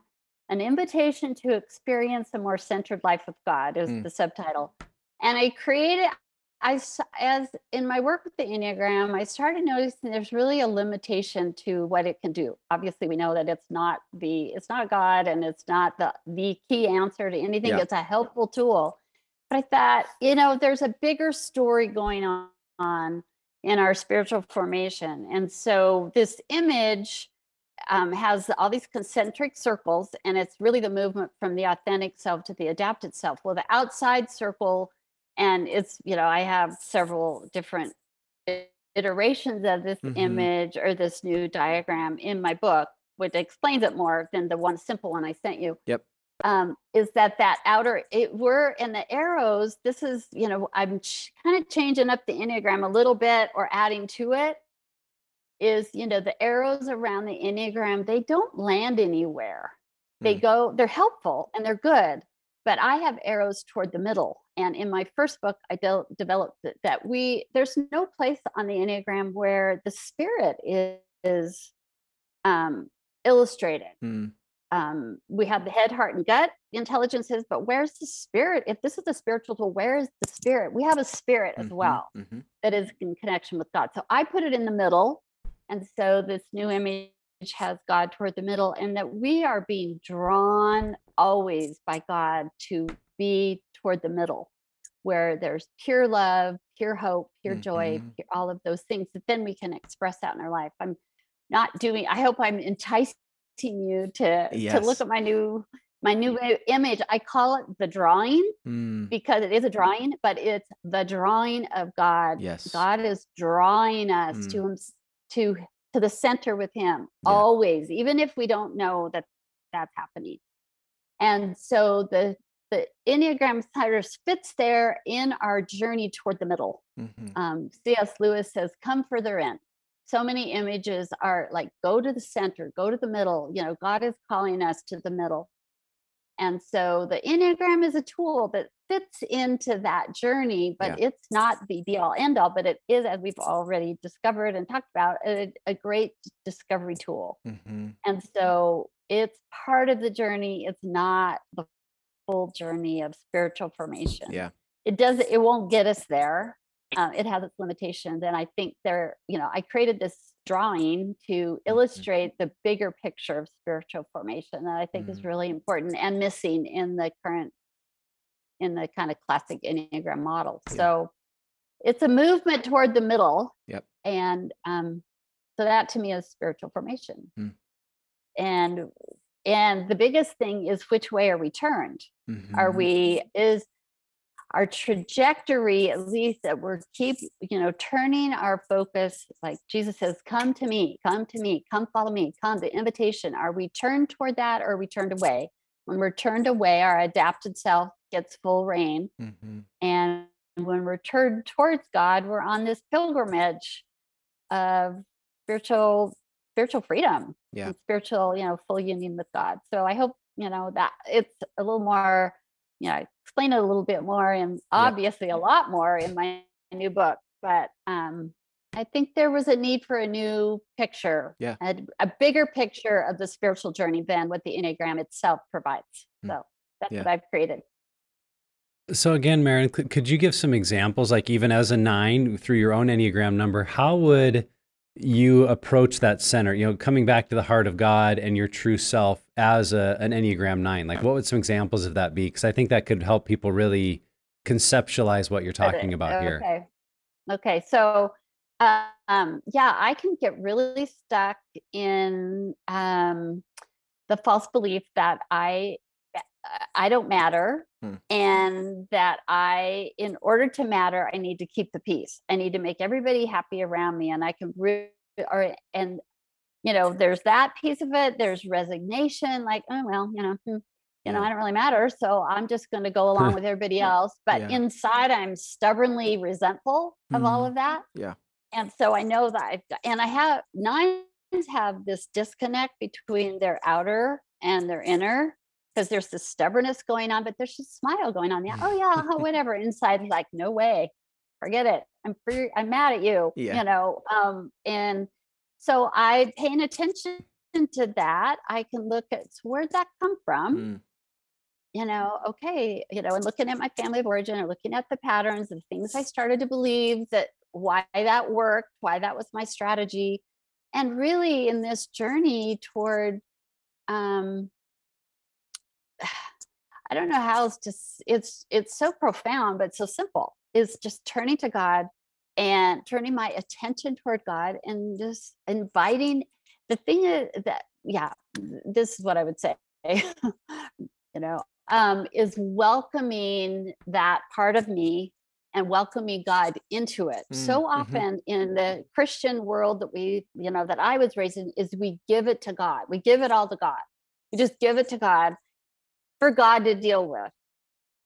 An Invitation to Experience a More Centered Life with God is Hmm. the subtitle. And I created, I as in my work with the Enneagram, I started noticing there's really a limitation to what it can do. Obviously, we know that it's not the it's not God and it's not the the key answer to anything. Yeah. It's a helpful tool. But I thought, you know, there's a bigger story going on, on in our spiritual formation. And so this image um, has all these concentric circles, and it's really the movement from the authentic self to the adapted self. Well, the outside circle, and it's, you know, I have several different iterations of this Mhm. image or this new diagram in my book, which explains it more than the one simple one I sent you Yep. um, is that that outer it we're in the arrows this is you know i'm ch- kind of changing up the enneagram a little bit or adding to it is you know the arrows around the enneagram they don't land anywhere they Mm. go they're helpful and they're good but i have arrows toward the middle and in my first book i de- developed that, that we there's no place on the enneagram where the spirit is, is um, illustrated Mm. um, we have the head, heart, and gut intelligences, but where's the spirit? If this is a spiritual tool, where is the spirit? We have a spirit as Mhm. well Mhm. that is in connection with God. So I put it in the middle. And so this new image has God toward the middle, and that we are being drawn always by God to be toward the middle, where there's pure love, pure hope, pure joy, Mhm. pure, all of those things that then we can express out in our life. I'm not doing, I hope I'm enticing you to to look at my new my new image i call it the drawing Mm. because it is a drawing but it's the drawing of god Yes. god is drawing us to him to to the center with him Yeah. always even if we don't know that that's happening and so the the enneagram of fits there in our journey toward the middle Mhm. um, C.S. Lewis says, come further in. So many images are like, go to the center, go to the middle. You know, God is calling us to the middle. And so the Enneagram is a tool that fits into that journey, but it's not the be all end all, but it is, as we've already discovered and talked about, a, a great discovery tool. Mhm. And so it's part of the journey. It's not the full journey of spiritual formation Yeah. it does it won't get us there uh, it has its limitations and i think there you know i created this drawing to illustrate the bigger picture of spiritual formation that i think is Mhm. really important and missing in the current in the kind of classic enneagram model Yeah. so it's a movement toward the middle Yep. and um so that to me is spiritual formation Mm. And and the biggest thing is which way are we turned are Mhm. we is our trajectory at least that we're keep you know turning our focus like jesus says come to me come to me come follow me come the invitation are we turned toward that or are we turned away when we're turned away our adapted self gets full reign. Mhm. And when we're turned towards God, we're on this pilgrimage of spiritual spiritual freedom Yeah. spiritual, you know, full union with God. So I hope, you know, that it's a little more, you know, explain it a little bit more and obviously a lot more in my new book. But um I think there was a need for a new picture, Yeah. a, a bigger picture of the spiritual journey than what the Enneagram itself provides. Hmm. So that's Yeah. what I've created. So again, Marilyn, could you give some examples, like even as a nine through your own Enneagram number, how would you approach that center? You know, coming back to the heart of God and your true self as a, an Enneagram nine. Like, what would some examples of that be? Because I think that could help people really conceptualize what you're talking about here. Okay. Okay. So, um, yeah, I can get really stuck in um, the false belief that I I don't matter, Hmm. and that I, in order to matter, I need to keep the peace. I need to make everybody happy around me, and I can re- or and you know, there's that piece of it. There's resignation, like, oh well, you know, hmm, you know, I don't really matter, so I'm just going to go along [LAUGHS] with everybody else. But Yeah. inside, I'm stubbornly resentful of all Mhm. of that. Yeah. And so I know that, I've, got- and I have nines have this disconnect between their outer and their inner because there's this stubbornness going on, but there's just smile going on. Yeah, oh [LAUGHS] yeah, [LAUGHS] whatever. Inside, like, no way, forget it. I'm free. I'm mad at you. Yeah. You know. Um, and so I paying attention to that. I can look at where'd that come from Mm. you know, okay, you know, and looking at my family of origin or looking at the patterns and things I started to believe that why that worked, why that was my strategy. And really in this journey toward um [SIGHS] I don't know how it's just it's it's so profound but so simple. Is just turning to God and turning my attention toward God and just inviting the thing is that yeah, this is what I would say. [LAUGHS] you know, um, is welcoming that part of me and welcoming God into it. Mm, so mhm. often in the Christian world that we, you know, that I was raised in, is we give it to God. We give it all to God. We just give it to God for God to deal with.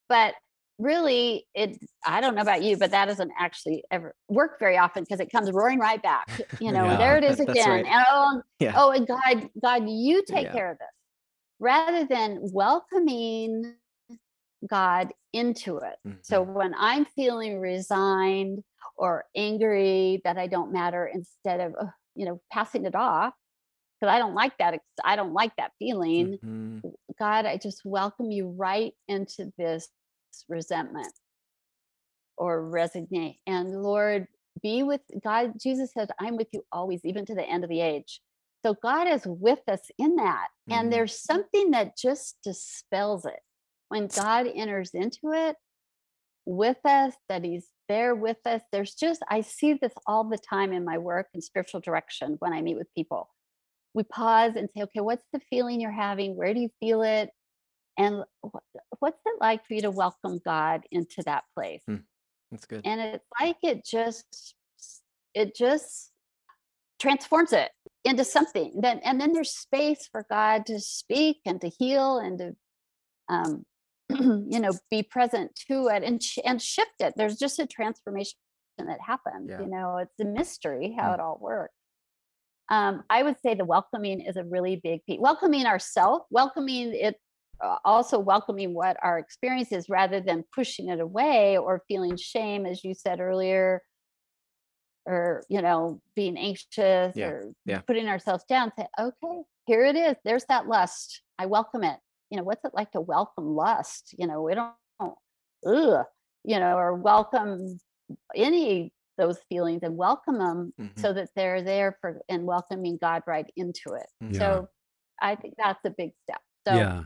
But really, it, I don't know about you, but that doesn't actually ever work very often because it comes roaring right back. You know, Yeah, there it is again. right. And oh, Yeah. oh, and God, God, you take Yeah. care of this rather than welcoming God into it. So Mhm. when I'm feeling resigned or angry that I don't matter, instead of you know passing it off because I don't like that, I don't like that feeling. Mhm. God, I just welcome you right into this resentment or resignate. And Lord, be with God. Jesus said, I'm with you always, even to the end of the age. So God is with us in that. Mhm. And there's something that just dispels it. When God enters into it with us, that He's there with us. There's just, I see this all the time in my work and spiritual direction when I meet with people. We pause and say, okay, what's the feeling you're having? Where do you feel it? And what's it like for you to welcome God into that place? That's good. and it's like it just it just transforms it into something then and then there's space for god to speak and to heal and to um [CLEARS THROAT] you know be present to it and sh- and shift it there's just a transformation that happens Yeah. you know it's a mystery how Mm. it all works um i would say the welcoming is a really big piece welcoming ourselves welcoming it uh, also welcoming what our experience is rather than pushing it away or feeling shame as you said earlier. Or you know being anxious Yeah, or yeah. putting ourselves down say okay here it is there's that lust i welcome it. You know what's it like to welcome lust? You know we don't ugh, you know or welcome any those feelings and welcome them Mhm. so that they're there for and welcoming god right into it Mhm. so i think that's a big step so yeah.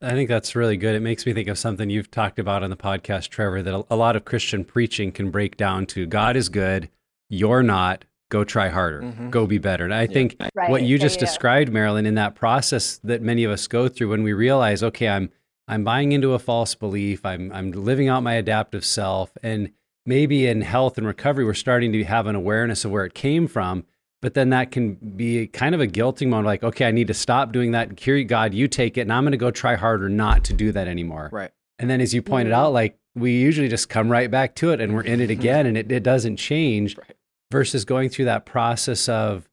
I think that's really good. It makes me think of something you've talked about on the podcast, Trevor, that a, a lot of Christian preaching can break down to God is good, you're not, go try harder, Mhm. go be better. And I think right what you just yeah, yeah. described, Marilyn, in that process that many of us go through when we realize, okay, I'm I'm buying into a false belief, I'm I'm living out my adaptive self, and maybe in health and recovery, we're starting to have an awareness of where it came from. But then that can be kind of a guilting moment, like, okay, I need to stop doing that. Here, God, you take it, and I'm going to go try harder not to do that anymore. Right. And then, as you pointed Mhm. out, like we usually just come right back to it and we're in it [LAUGHS] again and it, it doesn't change Right. versus going through that process of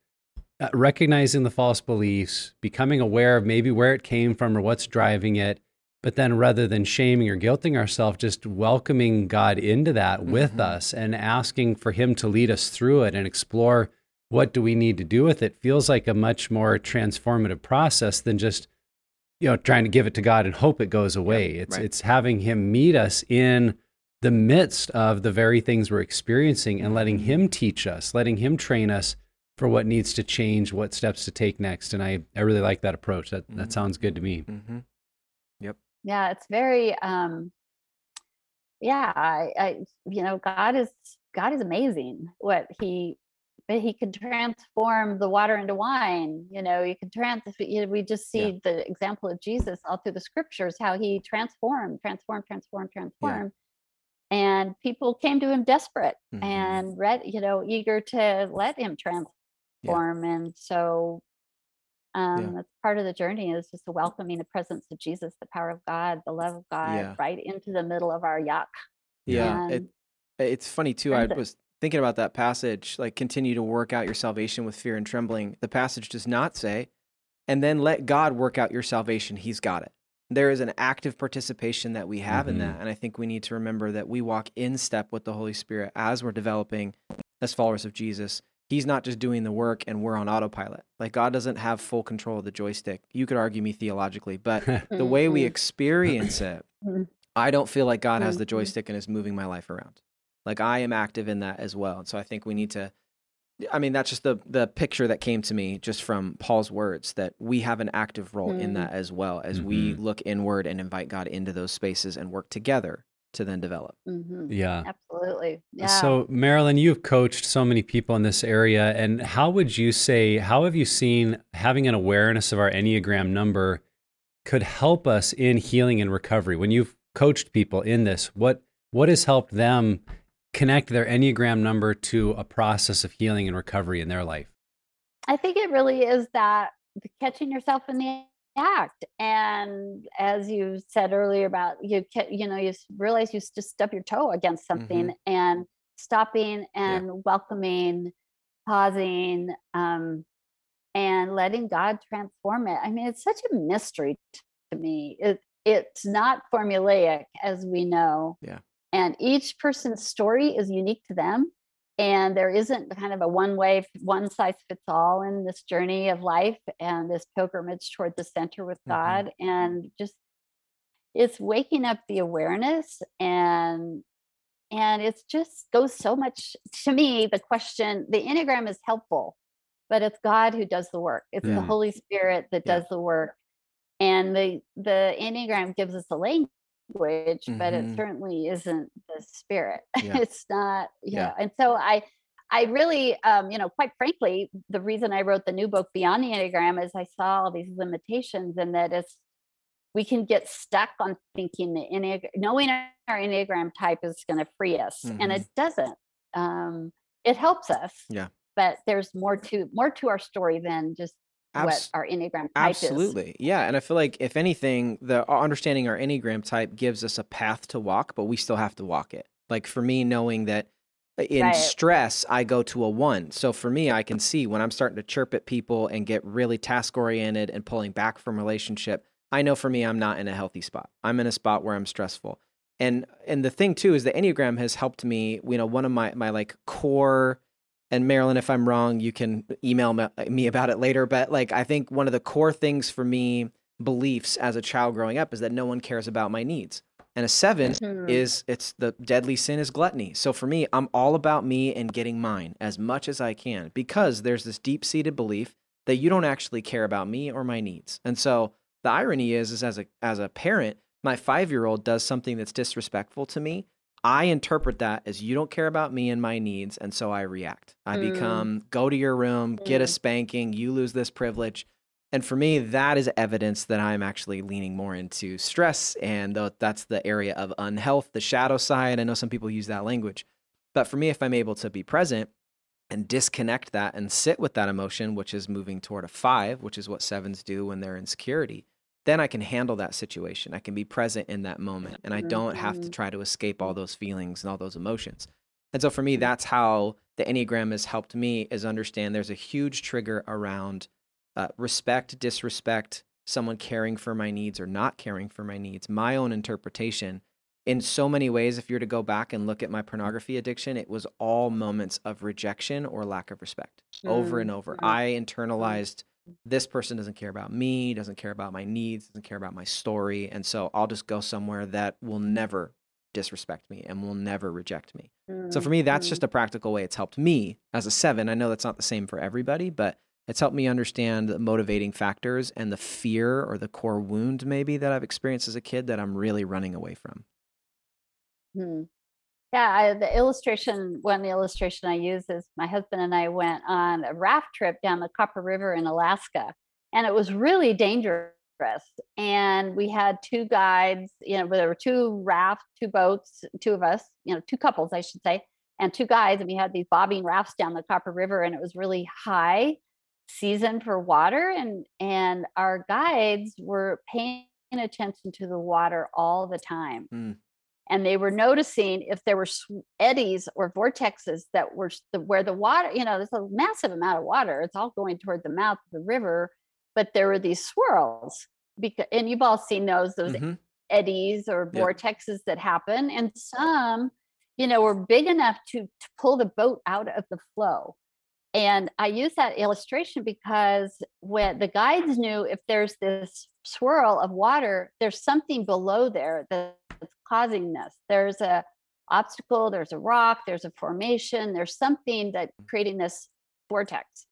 uh, recognizing the false beliefs, becoming aware of maybe where it came from or what's driving it. But then rather than shaming or guilting ourselves, just welcoming God into that with Mhm. us and asking for Him to lead us through it and explore what do we need to do with it feels like a much more transformative process than just you know trying to give it to God and hope it goes away. it's right. it's having him meet us in the midst of the very things we're experiencing and letting Mhm. him teach us, letting him train us for what needs to change, what steps to take next. And I, I really like that approach. That that Mhm. sounds good to me. hmm yeah it's very um yeah I, I you know god is god is amazing what he but he can transform the water into wine you know you can trans you know, we just Yeah. see the example of jesus all through the scriptures how he transformed transformed transformed transformed and people came to him desperate Mhm. and read you know eager to let him transform and so um that's part of the journey is just welcoming the presence of jesus the power of god the love of god Yeah. right into the middle of our yuck Yeah, it, it's funny too. I was thinking about that passage, like continue to work out your salvation with fear and trembling. The passage does not say, and then let God work out your salvation. He's got it. There is an active participation that we have in Mhm. that, and I think we need to remember that we walk in step with the Holy Spirit as we're developing as followers of Jesus. He's not just doing the work and we're on autopilot. Like God doesn't have full control of the joystick. You could argue me theologically, but [LAUGHS] the way we Mhm. experience it, [LAUGHS] Mhm. I don't feel like God has the Mhm. joystick and is moving my life around. Like I am active in that as well. And so I think we need to I mean that's just the the picture that came to me just from Paul's words that we have an active role in Mhm. that as well as we Mhm. look inward and invite God into those spaces and work together to then develop. Mhm. Yeah. Absolutely yeah So, Marilyn, you've coached so many people in this area. And how would you say, how have you seen having an awareness of our Enneagram number could help us in healing and recovery? When you've coached people in this, what, what has helped them connect their Enneagram number to a process of healing and recovery in their life? I think it really is that catching yourself in the act. And as you said earlier about you, you know, you realize you just stub your toe against something and stopping and welcoming, pausing, um, and letting God transform it. I mean, it's such a mystery to me. It it's not formulaic, as we know. Yeah. And each person's story is unique to them and there isn't kind of a one way one size fits all in this journey of life and this pilgrimage toward the center with Mhm. god and just it's waking up the awareness and and it's just goes so much to me the question the enneagram is helpful but it's god who does the work it's Yeah. the holy spirit that Yeah. does the work and the the enneagram gives us a language but it Mhm. certainly isn't the spirit [LAUGHS] Yeah. it's not Yeah. yeah and so i i really um you know quite frankly the reason i wrote the new book beyond the enneagram is i saw all these limitations and that it's we can get stuck on thinking the enneagram knowing our enneagram type is going to free us and it doesn't um it helps us Mm-hmm. Yeah. but there's more to more to our story than just what our enneagram type is Absolutely. Yeah. And I feel like, if anything, the uh, understanding our Enneagram type gives us a path to walk, but we still have to walk it. Like for me, knowing that uh, in Right. stress, I go to a one. So for me, I can see when I'm starting to chirp at people and get really task oriented and pulling back from relationship, I know for me, I'm not in a healthy spot. I'm in a spot where I'm stressful. And and the thing too is the Enneagram has helped me, you know, one of my my like core and Marilyn, if I'm wrong, you can email me, about it later. But like, I think one of the core things for me, beliefs as a child growing up, is that no one cares about my needs. And a seven Mhm. is it's the deadly sin is gluttony. So for me, I'm all about me and getting mine as much as I can because there's this deep seated belief that you don't actually care about me or my needs. And so the irony is, is as a as a parent, my five year old does something that's disrespectful to me. I interpret that as you don't care about me and my needs, and so I react. I Mm. become go to your room, get a Mm. spanking, you lose this privilege. And for me, that is evidence that I'm actually leaning more into stress, and that's the area of unhealth, the shadow side. I know some people use that language, but for me, if I'm able to be present and disconnect that and sit with that emotion, which is moving toward a five, which is what sevens do when they're in security, then I can handle that situation. I can be present in that moment and I don't have to Mhm. try to escape all those feelings and all those emotions. And so for me, that's how the Enneagram has helped me is understand there's a huge trigger around uh, respect, disrespect, someone caring for my needs or not caring for my needs, my own interpretation. In so many ways, if you're to go back and look at my pornography addiction, it was all moments of rejection or lack of respect over and over. I internalized this person doesn't care about me, doesn't care about my needs, doesn't care about my story. And so I'll just go somewhere that will never disrespect me and will never reject me. So for me, that's just a practical way it's helped me as a seven. I know that's not the same for everybody, but it's helped me understand the motivating factors and the fear or the core wound maybe that I've experienced as a kid that I'm really running away from. Hmm. Yeah, I, the illustration, one the illustration I use is my husband and I went on a raft trip down the Copper River in Alaska, and it was really dangerous. And we had two guides, you know, there were two rafts, two boats, two of us, you know, two couples, I should say, and two guides. And we had these bobbing rafts down the Copper River, and it was really high season for water. And and our guides were paying attention to the water all the time Mm. And they were noticing if there were eddies or vortexes that were the, where the water, you know, there's a massive amount of water. It's all going toward the mouth of the river, but there were these swirls. Because, and you've all seen those those Mhm. eddies or Yep. vortexes that happen, and some, you know, were big enough to to pull the boat out of the flow. And I use that illustration because when the guides knew if there's this swirl of water, there's something below there that's causing this. There's a obstacle, there's a rock, there's a formation, there's something that creating this vortex.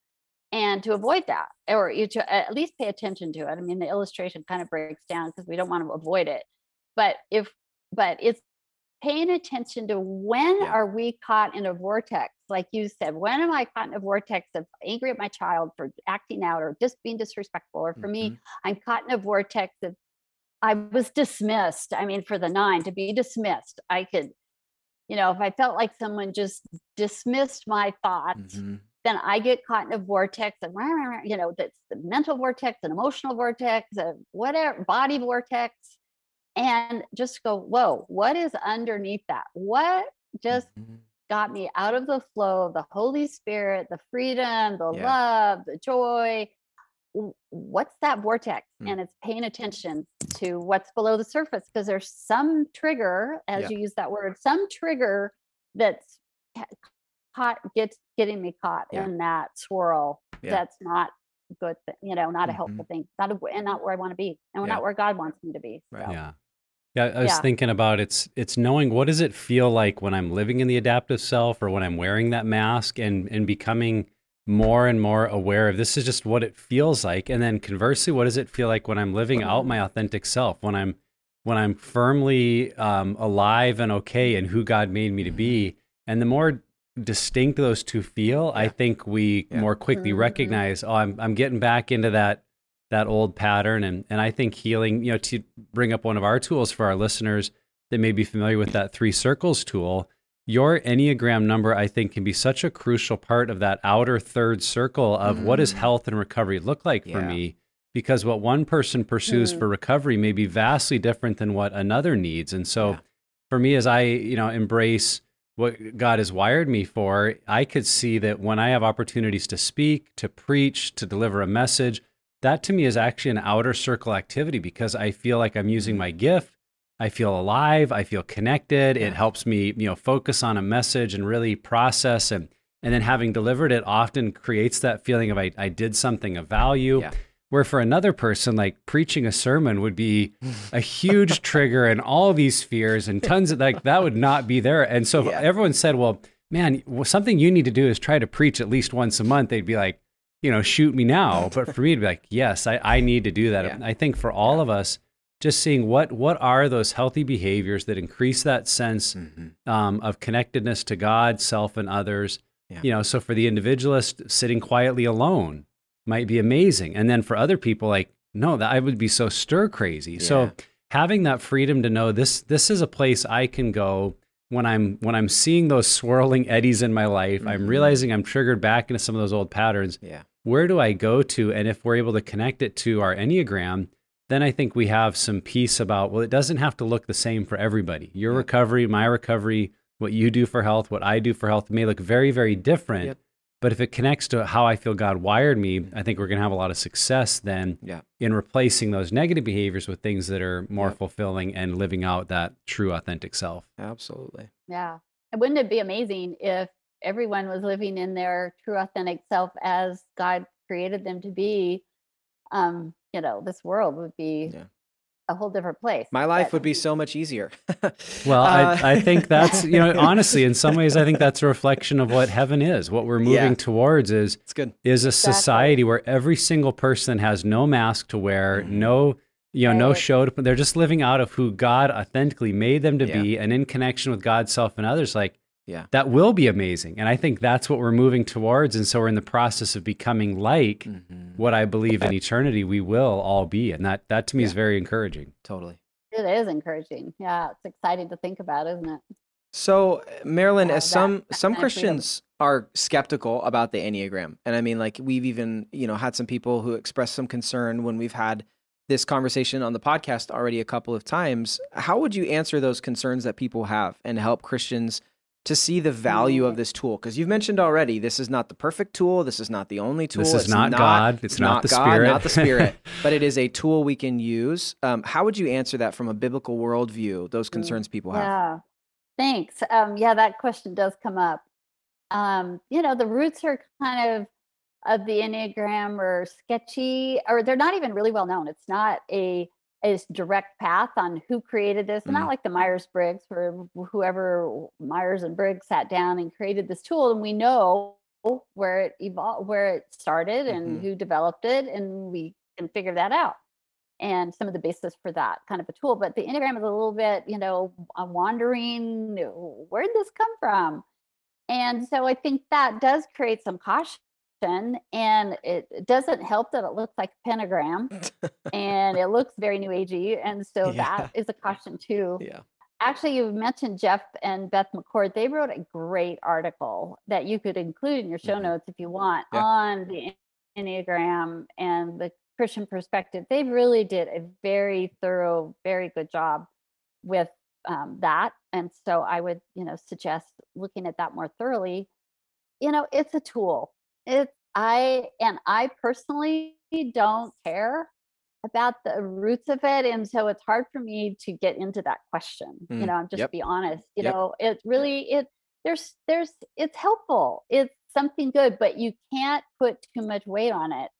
And to avoid that, or you to at least pay attention to it. I mean, the illustration kind of breaks down because we don't want to avoid it. But if but it's paying attention to when Yeah. are we caught in a vortex like you said when am i caught in a vortex of angry at my child for acting out or just being disrespectful or for me Mhm. i'm caught in a vortex of i was dismissed i mean for the nine to be dismissed i could you know if i felt like someone just dismissed my thoughts Mhm. then I get caught in a vortex of, rah, rah, rah, you know, that's the mental vortex, an emotional vortex, a whatever body vortex, and just go, whoa, what is underneath that? What just Mhm. got me out of the flow of the Holy Spirit, the freedom, the Yeah. love, the joy? What's that vortex? Mm. And it's paying attention to what's below the surface because there's some trigger, as Yeah. you use that word, some trigger that's ca- caught gets getting me caught Yeah. in that swirl. Yeah. That's not good, thi- you know, not a helpful Mhm. thing, not a, and not where I want to be, and Yeah. not where God wants me to be. Right. Yeah. Yeah, I was Yeah. thinking about it's it's knowing what does it feel like when I'm living in the adaptive self or when I'm wearing that mask and and becoming more and more aware of this is just what it feels like and then conversely what does it feel like when I'm living out my authentic self when I'm when I'm firmly um, alive and okay and who God made me to be and the more distinct those two feel I think we Yeah. more quickly Mhm. recognize oh I'm I'm getting back into that that old pattern and and I think healing you know to bring up one of our tools for our listeners that may be familiar with that three circles tool your enneagram number I think can be such a crucial part of that outer third circle of what does Mm. health and recovery look like for me because what one person pursues Mm. for recovery may be vastly different than what another needs and so Yeah. for me as I you know embrace what God has wired me for, I could see that when I have opportunities to speak, to preach, to deliver a message, that to me is actually an outer circle activity because I feel like I'm using my gift. I feel alive. I feel connected. Yeah. It helps me, you know, focus on a message and really process and and then having delivered it often creates that feeling of I, I did something of value. Yeah. Where for another person, like preaching a sermon would be [LAUGHS] a huge trigger and all these fears and tons of like that would not be there. And so Yeah. everyone said, well, man, something you need to do is try to preach at least once a month. They'd be like, you know, shoot me now. [LAUGHS] But for me to be like, yes, I, I need to do that. Yeah. I think for all of us, just seeing what what are those healthy behaviors that increase that sense Mhm. um, of connectedness to God, self, and others. Yeah. You know, so for the individualist, sitting quietly alone might be amazing, and then for other people, like no, that I would be so stir crazy. Yeah. So having that freedom to know this this is a place I can go when I'm when I'm seeing those swirling eddies in my life. I'm Mhm. realizing I'm triggered back into some of those old patterns. Yeah. Where do I go to? And if we're able to connect it to our enneagram, then I think we have some peace about, well, it doesn't have to look the same for everybody. Your Yeah. recovery, my recovery, what you do for health, what I do for health may look very, very different. Yep. But if it connects to how I feel God wired me, I think we're going to have a lot of success then Yeah. in replacing those negative behaviors with things that are more Yep. fulfilling and living out that true, authentic self. Absolutely. Yeah. And wouldn't it be amazing if everyone was living in their true authentic self as God created them to be? Um, you know, this world would be Yeah. a whole different place. My life But- would be [LAUGHS] so much easier. Well, Uh, I, I think [LAUGHS] that's, you know, honestly, in some ways, I think that's a [LAUGHS] reflection of what heaven is. What we're moving Yeah. towards is it's good. is a Exactly. society where every single person has no mask to wear, Mhm. no you know, no Right. show to they're just living out of who God authentically made them to Yeah. be and in connection with God's self and others like Yeah. that will be amazing. And I think that's what we're moving towards and so we're in the process of becoming like Mhm. What I believe in eternity we will all be and that that to me is very encouraging. Totally. It is encouraging. Yeah. It's exciting to think about, isn't it? So, Marilyn, Yeah, as that- some some kind of freedom. Christians are skeptical about the Enneagram, and I mean, like we've even you know had some people who expressed some concern when we've had this conversation on the podcast already a couple of times. How would you answer those concerns that people have and help Christians to see the value of Mm. this tool? Because you've mentioned already, this is not the perfect tool. This is not the only tool. This is it's not God. It's not the God, Spirit. Not the Spirit. [LAUGHS] but it is a tool we can use. Um, how would you answer that from a biblical worldview? Those concerns people have. Mm, Yeah. Thanks. Um, yeah, that question does come up. Um, you know, the roots are kind of of the Enneagram are sketchy, or they're not even really well known. It's not a a s- direct path on who created this. Mhm. Not like the Myers Briggs, where whoever Myers and Briggs sat down and created this tool, and we know where it evolved, where it started, and Mhm. who developed it, and we can figure that out and some of the basis for that kind of a tool. But the Enneagram is a little bit, you know, I'm wandering, where did this come from? And so I think that does create some caution. And it doesn't help that it looks like a pentagram [LAUGHS] and it looks very new agey. And so Yeah. that is a caution too. Yeah. Actually, you mentioned Jeff and Beth McCord. They wrote a great article that you could include in your show Mhm. notes if you want Yeah. on the Enneagram and the Christian perspective. They really did a very thorough, very good job with um, that. And so I would, you know, suggest looking at that more thoroughly. You know, it's a tool. It's I and I personally don't care about the roots of it and so it's hard for me to get into that question you Mm, know i'm just yep. be honest you Yep. know it really it there's there's it's helpful it's something good but you can't put too much weight on it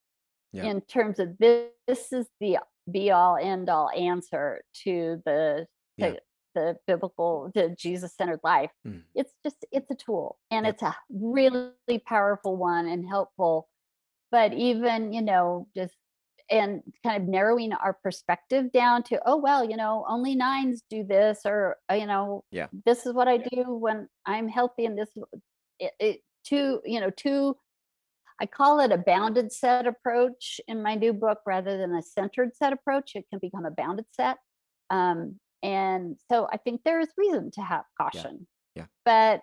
Yeah. in terms of this, this is the be all end all answer to the Yeah. The, biblical the jesus centered life Mm. it's just it's a tool and Yep. it's a really powerful one and helpful but even you know just and kind of narrowing our perspective down to oh well you know only nines do this or uh, you know Yeah. this is what i do when i'm healthy and this it, it two you know two i call it a bounded set approach in my new book rather than a centered set approach it can become a bounded set um, and so i think there is reason to have caution Yeah. but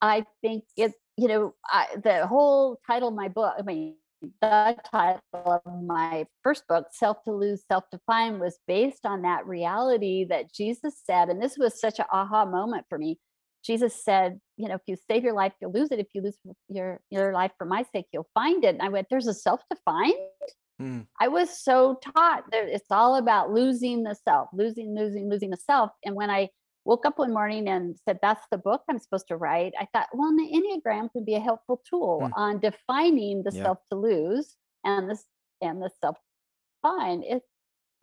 i think it you know I, the whole title of my book i mean the title of my first book, Self to Lose, Self to Find, was based on that reality that Jesus said. And this was such an aha moment for me. Jesus said, you know, if you save your life, you'll lose it. If you lose your, your life for my sake, you'll find it. And I went, there's a self to find. Mm. I was so taught that it's all about losing the self, losing, losing, losing the self. And when I woke up one morning and said, That's the book I'm supposed to write. I thought, well, the Enneagram could be a helpful tool Mm. on defining the Yeah. self to lose and this and the self to find. It,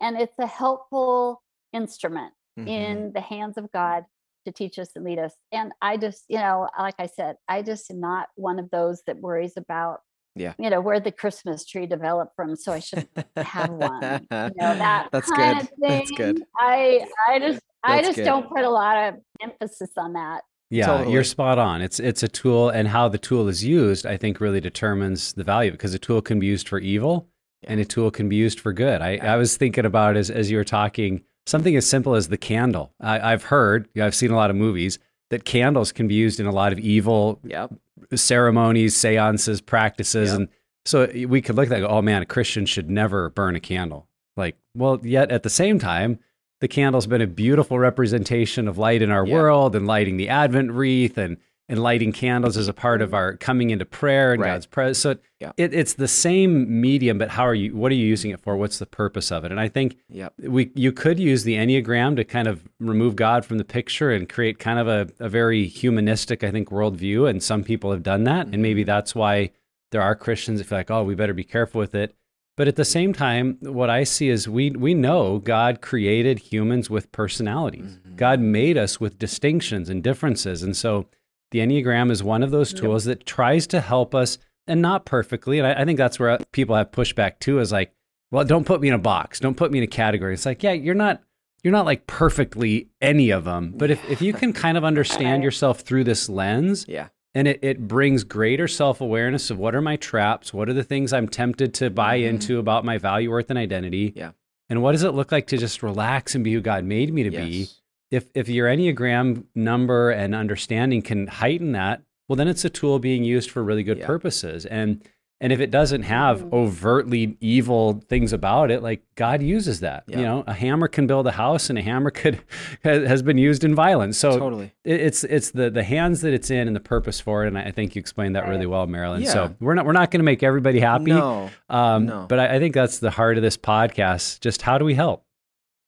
and it's a helpful instrument Mhm. in the hands of God to teach us and lead us. And I just, you know, like I said, I just am not one of those that worries about, Yeah. you know, where the Christmas tree developed from. So I should have one. You know, that That's kind good. of thing. That's good. I I just I just good. don't put a lot of emphasis on that. Yeah, Totally. you're spot on. It's it's a tool, and how the tool is used, I think, really determines the value because a tool can be used for evil, and a tool can be used for good. I, I was thinking about as as you were talking something as simple as the candle. I, I've heard, I've seen a lot of movies that candles can be used in a lot of evil Yep. ceremonies, seances, practices, Yep. and so we could look at that. and go, Oh man, a Christian should never burn a candle. Like, well, yet at the same time, the candle's been a beautiful representation of light in our Yeah. world and lighting the Advent wreath and and lighting candles as a part of our coming into prayer and Right. God's presence. So Yeah. it, it's the same medium, but how are you? What are you using it for? What's the purpose of it? And I think Yep. we you could use the enneagram to kind of remove God from the picture and create kind of a, a very humanistic, I think, worldview. And some people have done that, and maybe mm-hmm. that's why there are Christians that feel like, oh, we better be careful with it. But at the same time, what I see is we we know God created humans with personalities. Mm-hmm. God made us with distinctions and differences, and so the enneagram is one of those tools that tries to help us, and not perfectly. And I, I think that's where people have pushback too. Is like, well, don't put me in a box, don't put me in a category. It's like, yeah, you're not you're not like perfectly any of them, but if if you can kind of understand [LAUGHS] yourself through this lens, Yeah. and it, it brings greater self-awareness of what are my traps what are the things i'm tempted to buy Mhm. into about my value worth and identity Yeah. and what does it look like to just relax and be who god made me to be Yes. If if your enneagram number and understanding can heighten that well then it's a tool being used for really good Yeah. purposes and and if it doesn't have Mhm. overtly evil things about it like god uses that you know a hammer can build a house and a hammer could [LAUGHS] has been used in violence so totally. it's it's the the hands that it's in and the purpose for it, and I think you explained that really well, Marilyn. Yeah. So we're not we're not going to make everybody happy, No. um, no. but I, I think that's the heart of this podcast. Just how do we help?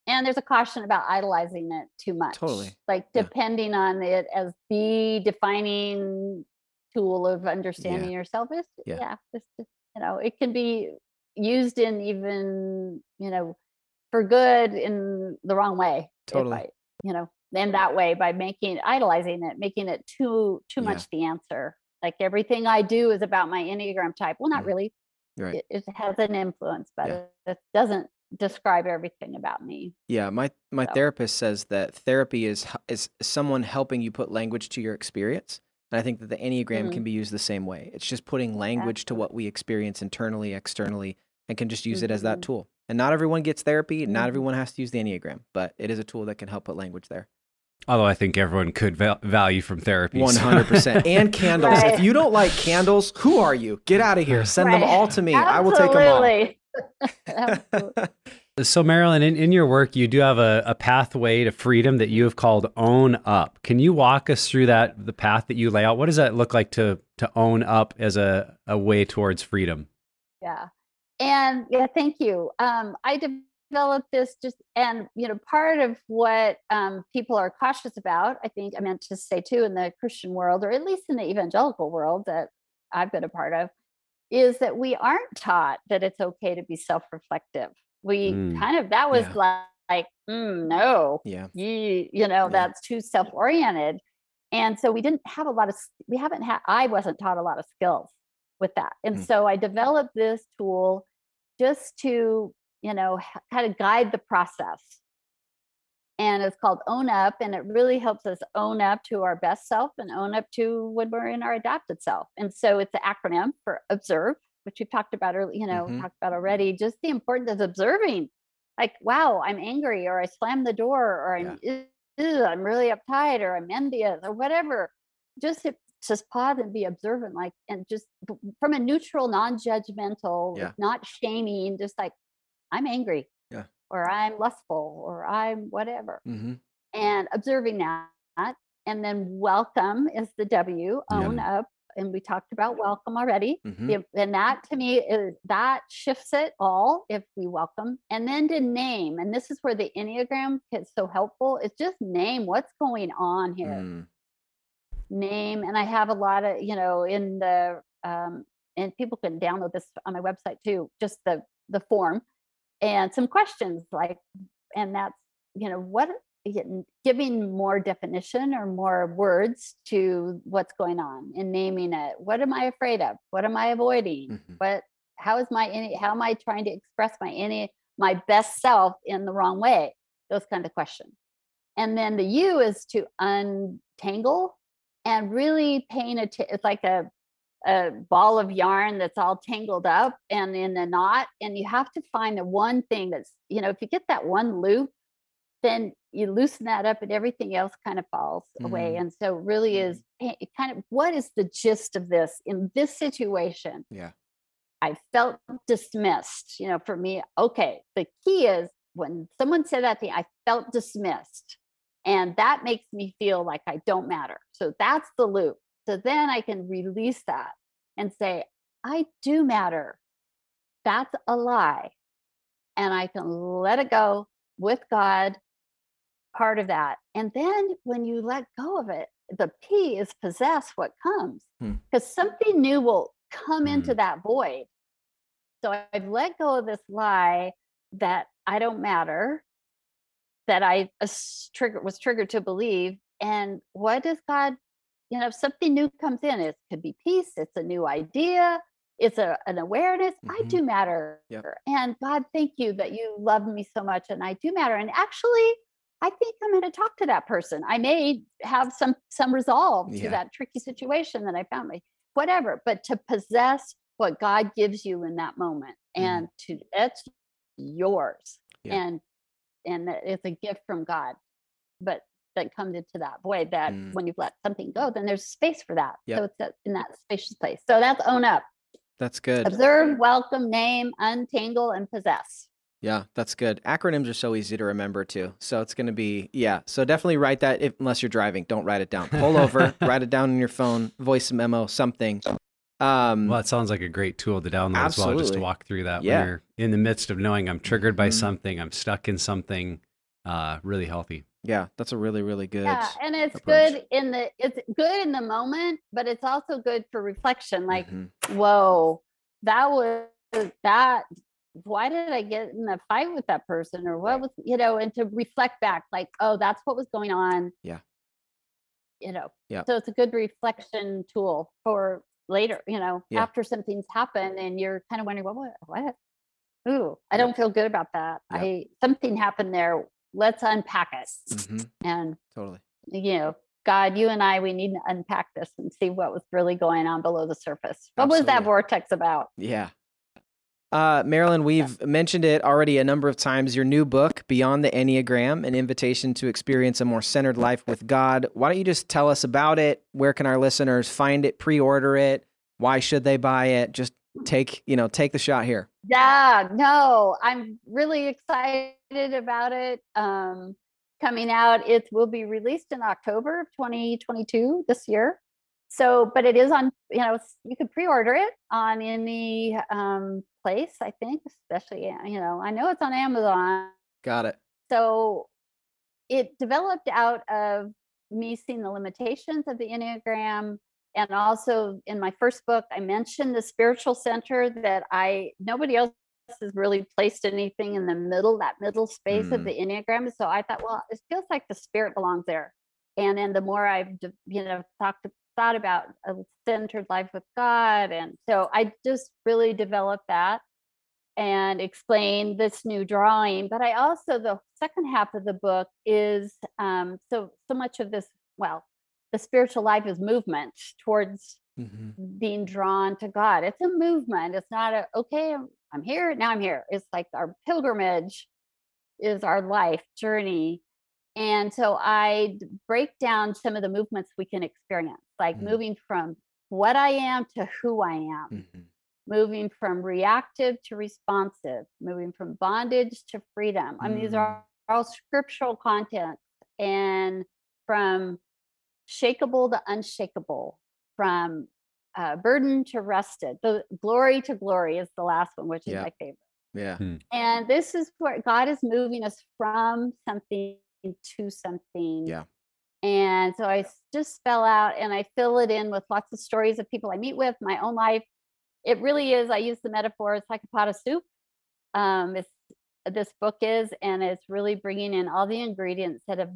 And there's a caution about idolizing it too much Totally. like Yeah. depending on it as the defining tool of understanding yourself is Yeah. yeah, just, you know it can be used in even you know for good in the wrong way Totally. I- you know in that way by making idolizing it making it too too Yeah. much the answer like everything i do is about my enneagram type well not Mm. really Right. it, it has an influence but Yeah. it, it doesn't describe everything about me Yeah, my my So- therapist says that therapy is is someone helping you put language to your experience. And I think that the Enneagram Mhm. can be used the same way. It's just putting language to what we experience internally, externally, and can just use it as that Mhm. tool. And not everyone gets therapy, not Mhm. everyone has to use the Enneagram, but it is a tool that can help put language there. Although I think everyone could val- value from therapy. Hundred percent. [LAUGHS] And candles. Right. If you don't like candles, who are you? Get out of here. [LAUGHS] Send them all to me. I will take them all. [LAUGHS] So, Marilyn, in, in your work, you do have a, a pathway to freedom that you have called Own Up. Can you walk us through that, the path that you lay out? What does that look like to to own up as a, a way towards freedom? yeah and yeah thank you um i developed this just and you know part of what um people are cautious about i think i meant to say too in the christian world or at least in the evangelical world that i've been a part of is that we aren't taught that it's okay to be self-reflective we Mm. kind of that was Yeah. like, like mm, no Yeah. you you know Yeah. that's too self-oriented and so we didn't have a lot of we haven't had i wasn't taught a lot of skills with that and Mm. so i developed this tool just to you know kind of guide the process and it's called own up and it really helps us own up to our best self and own up to when we're in our adapted self and so it's an acronym for observe which we've talked about earlier you know Mhm. talked about already just the importance of observing like wow i'm angry or i slammed the door or i'm "Ew, i'm really uptight or i'm envious or whatever just just pause and be observant like and just from a neutral non-judgmental Yeah. not shaming just like i'm angry Yeah. Or i'm lustful or i'm whatever. Hmm and observing that and then welcome is the w Yeah. own up and we talked about welcome already. Hmm and that to me is that shifts it all if we welcome and then to name and this is where the enneagram gets so helpful it's just name what's going on here. Mm. name and i have a lot of you know in the um and people can download this on my website too just the the form and some questions like and that's you know what giving more definition or more words to what's going on and naming it. What am i afraid of? What am i avoiding? Mhm. what how is my any how am i trying to express my any my best self in the wrong way? Those kind of questions. And then the u is to untangle and really paying attention it's like a a ball of yarn that's all tangled up and in a knot and you have to find the one thing that's you know if you get that one loop then you loosen that up and everything else kind of falls away Mhm. and so really is it kind of what is the gist of this in this situation Yeah. I felt dismissed. You know, for me, okay, the key is when someone said that to me, I felt dismissed. And that makes me feel like I don't matter. So that's the loop. So then I can release that and say, I do matter. That's a lie. And I can let it go with God, part of that. And then when you let go of it, the P is possess what comes because hmm. something new will come mm. into that void. So I've let go of this lie that I don't matter, that I was triggered to believe. And what does God, you know, if something new comes in, it could be peace, it's a new idea, it's a, an awareness. Mm-hmm. I do matter. Yep. And God, thank you that you love me so much and I do matter. And actually, I think I'm going to talk to that person. I may have some some resolve yeah. to that tricky situation that I found me, whatever. But to possess what God gives you in that moment, mm. and to it's yours, yeah. and and it's a gift from God. But that comes into that void that mm. when you've let something go, then there's space for that. Yep. So it's in that spacious place. So that's own up. That's good. Observe, welcome, name, untangle, and possess. Yeah, that's good. Acronyms are so easy to remember too. So it's going to be, yeah. So definitely write that if, unless you're driving. Don't write it down. Pull over, [LAUGHS] write it down on your phone, voice memo, something. Um, well, it sounds like a great tool to download absolutely. as well, just to walk through that yeah. when you're in the midst of knowing I'm triggered by mm-hmm. something, I'm stuck in something uh, really healthy. Yeah, that's a really, really good. Yeah, and it's approach. good in the it's good in the moment, but it's also good for reflection. Like, mm-hmm. whoa, that was that why did I get in a fight with that person or what was, you know, and to reflect back, like, oh, that's what was going on. Yeah. You know, yeah. So it's a good reflection tool for later, you know, yeah. after something's happened and you're kind of wondering, well, what, what? Ooh, I don't feel good about that. Yeah. I, something happened there. Let's unpack it. Mm-hmm. And totally, you know, God, you and I, we need to unpack this and see what was really going on below the surface. What Absolutely. was that vortex about? Yeah. Uh, Marilyn, we've yeah. mentioned it already a number of times. Your new book, Beyond the Enneagram An Invitation to Experience a More Centered Life with God. Why don't you just tell us about it? Where can our listeners find it, pre order it? Why should they buy it? Just take, you know, take the shot here. Yeah, no, I'm really excited about it. Um, coming out, it will be released in October of 2022 this year so but it is on you know you could pre-order it on any um, place i think especially you know i know it's on amazon got it so it developed out of me seeing the limitations of the enneagram and also in my first book i mentioned the spiritual center that i nobody else has really placed anything in the middle that middle space mm. of the enneagram so i thought well it feels like the spirit belongs there and then the more i've you know talked thought about a centered life with God. And so I just really developed that and explain this new drawing. But I also, the second half of the book is um, so, so much of this, well, the spiritual life is movement towards mm-hmm. being drawn to God. It's a movement. It's not a, okay, I'm here, now I'm here. It's like our pilgrimage is our life journey and so I break down some of the movements we can experience, like mm-hmm. moving from what I am to who I am, mm-hmm. moving from reactive to responsive, moving from bondage to freedom. I mean, these are all scriptural content and from shakable to unshakable, from uh, burden to rested. The glory to glory is the last one, which is yeah. my favorite. Yeah. Hmm. And this is where God is moving us from something to something. Yeah. And so I just spell out and I fill it in with lots of stories of people I meet with, my own life. It really is, I use the metaphor, it's like a pot of soup. Um, it's, this book is, and it's really bringing in all the ingredients that have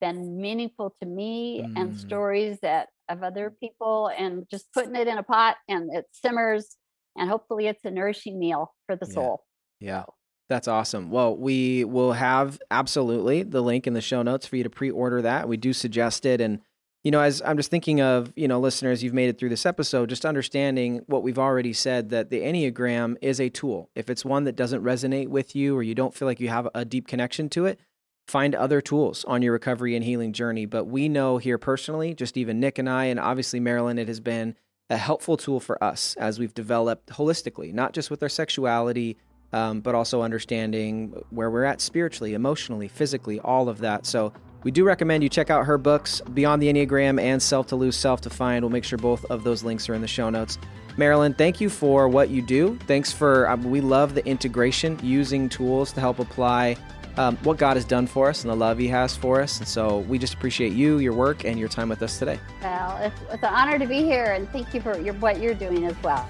been meaningful to me mm. and stories that of other people and just putting it in a pot and it simmers and hopefully it's a nourishing meal for the soul. Yeah. That's awesome. Well, we will have absolutely the link in the show notes for you to pre-order that. We do suggest it and you know, as I'm just thinking of, you know, listeners, you've made it through this episode, just understanding what we've already said that the Enneagram is a tool. If it's one that doesn't resonate with you or you don't feel like you have a deep connection to it, find other tools on your recovery and healing journey. But we know here personally, just even Nick and I, and obviously Marilyn, it has been a helpful tool for us as we've developed holistically, not just with our sexuality, um, but also understanding where we're at spiritually, emotionally, physically, all of that. So we do recommend you check out her books, Beyond the Enneagram and Self to Lose, Self to Find. We'll make sure both of those links are in the show notes. Marilyn, thank you for what you do. Thanks for, um, we love the integration, using tools to help apply um, what God has done for us and the love He has for us. And so we just appreciate you, your work, and your time with us today. Well, it's, it's an honor to be here, and thank you for your, what you're doing as well.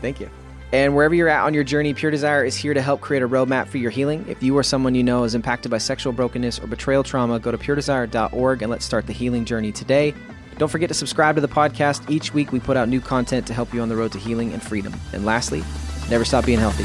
Thank you. And wherever you're at on your journey, Pure Desire is here to help create a roadmap for your healing. If you or someone you know is impacted by sexual brokenness or betrayal trauma, go to puredesire.org and let's start the healing journey today. Don't forget to subscribe to the podcast. Each week we put out new content to help you on the road to healing and freedom. And lastly, never stop being healthy.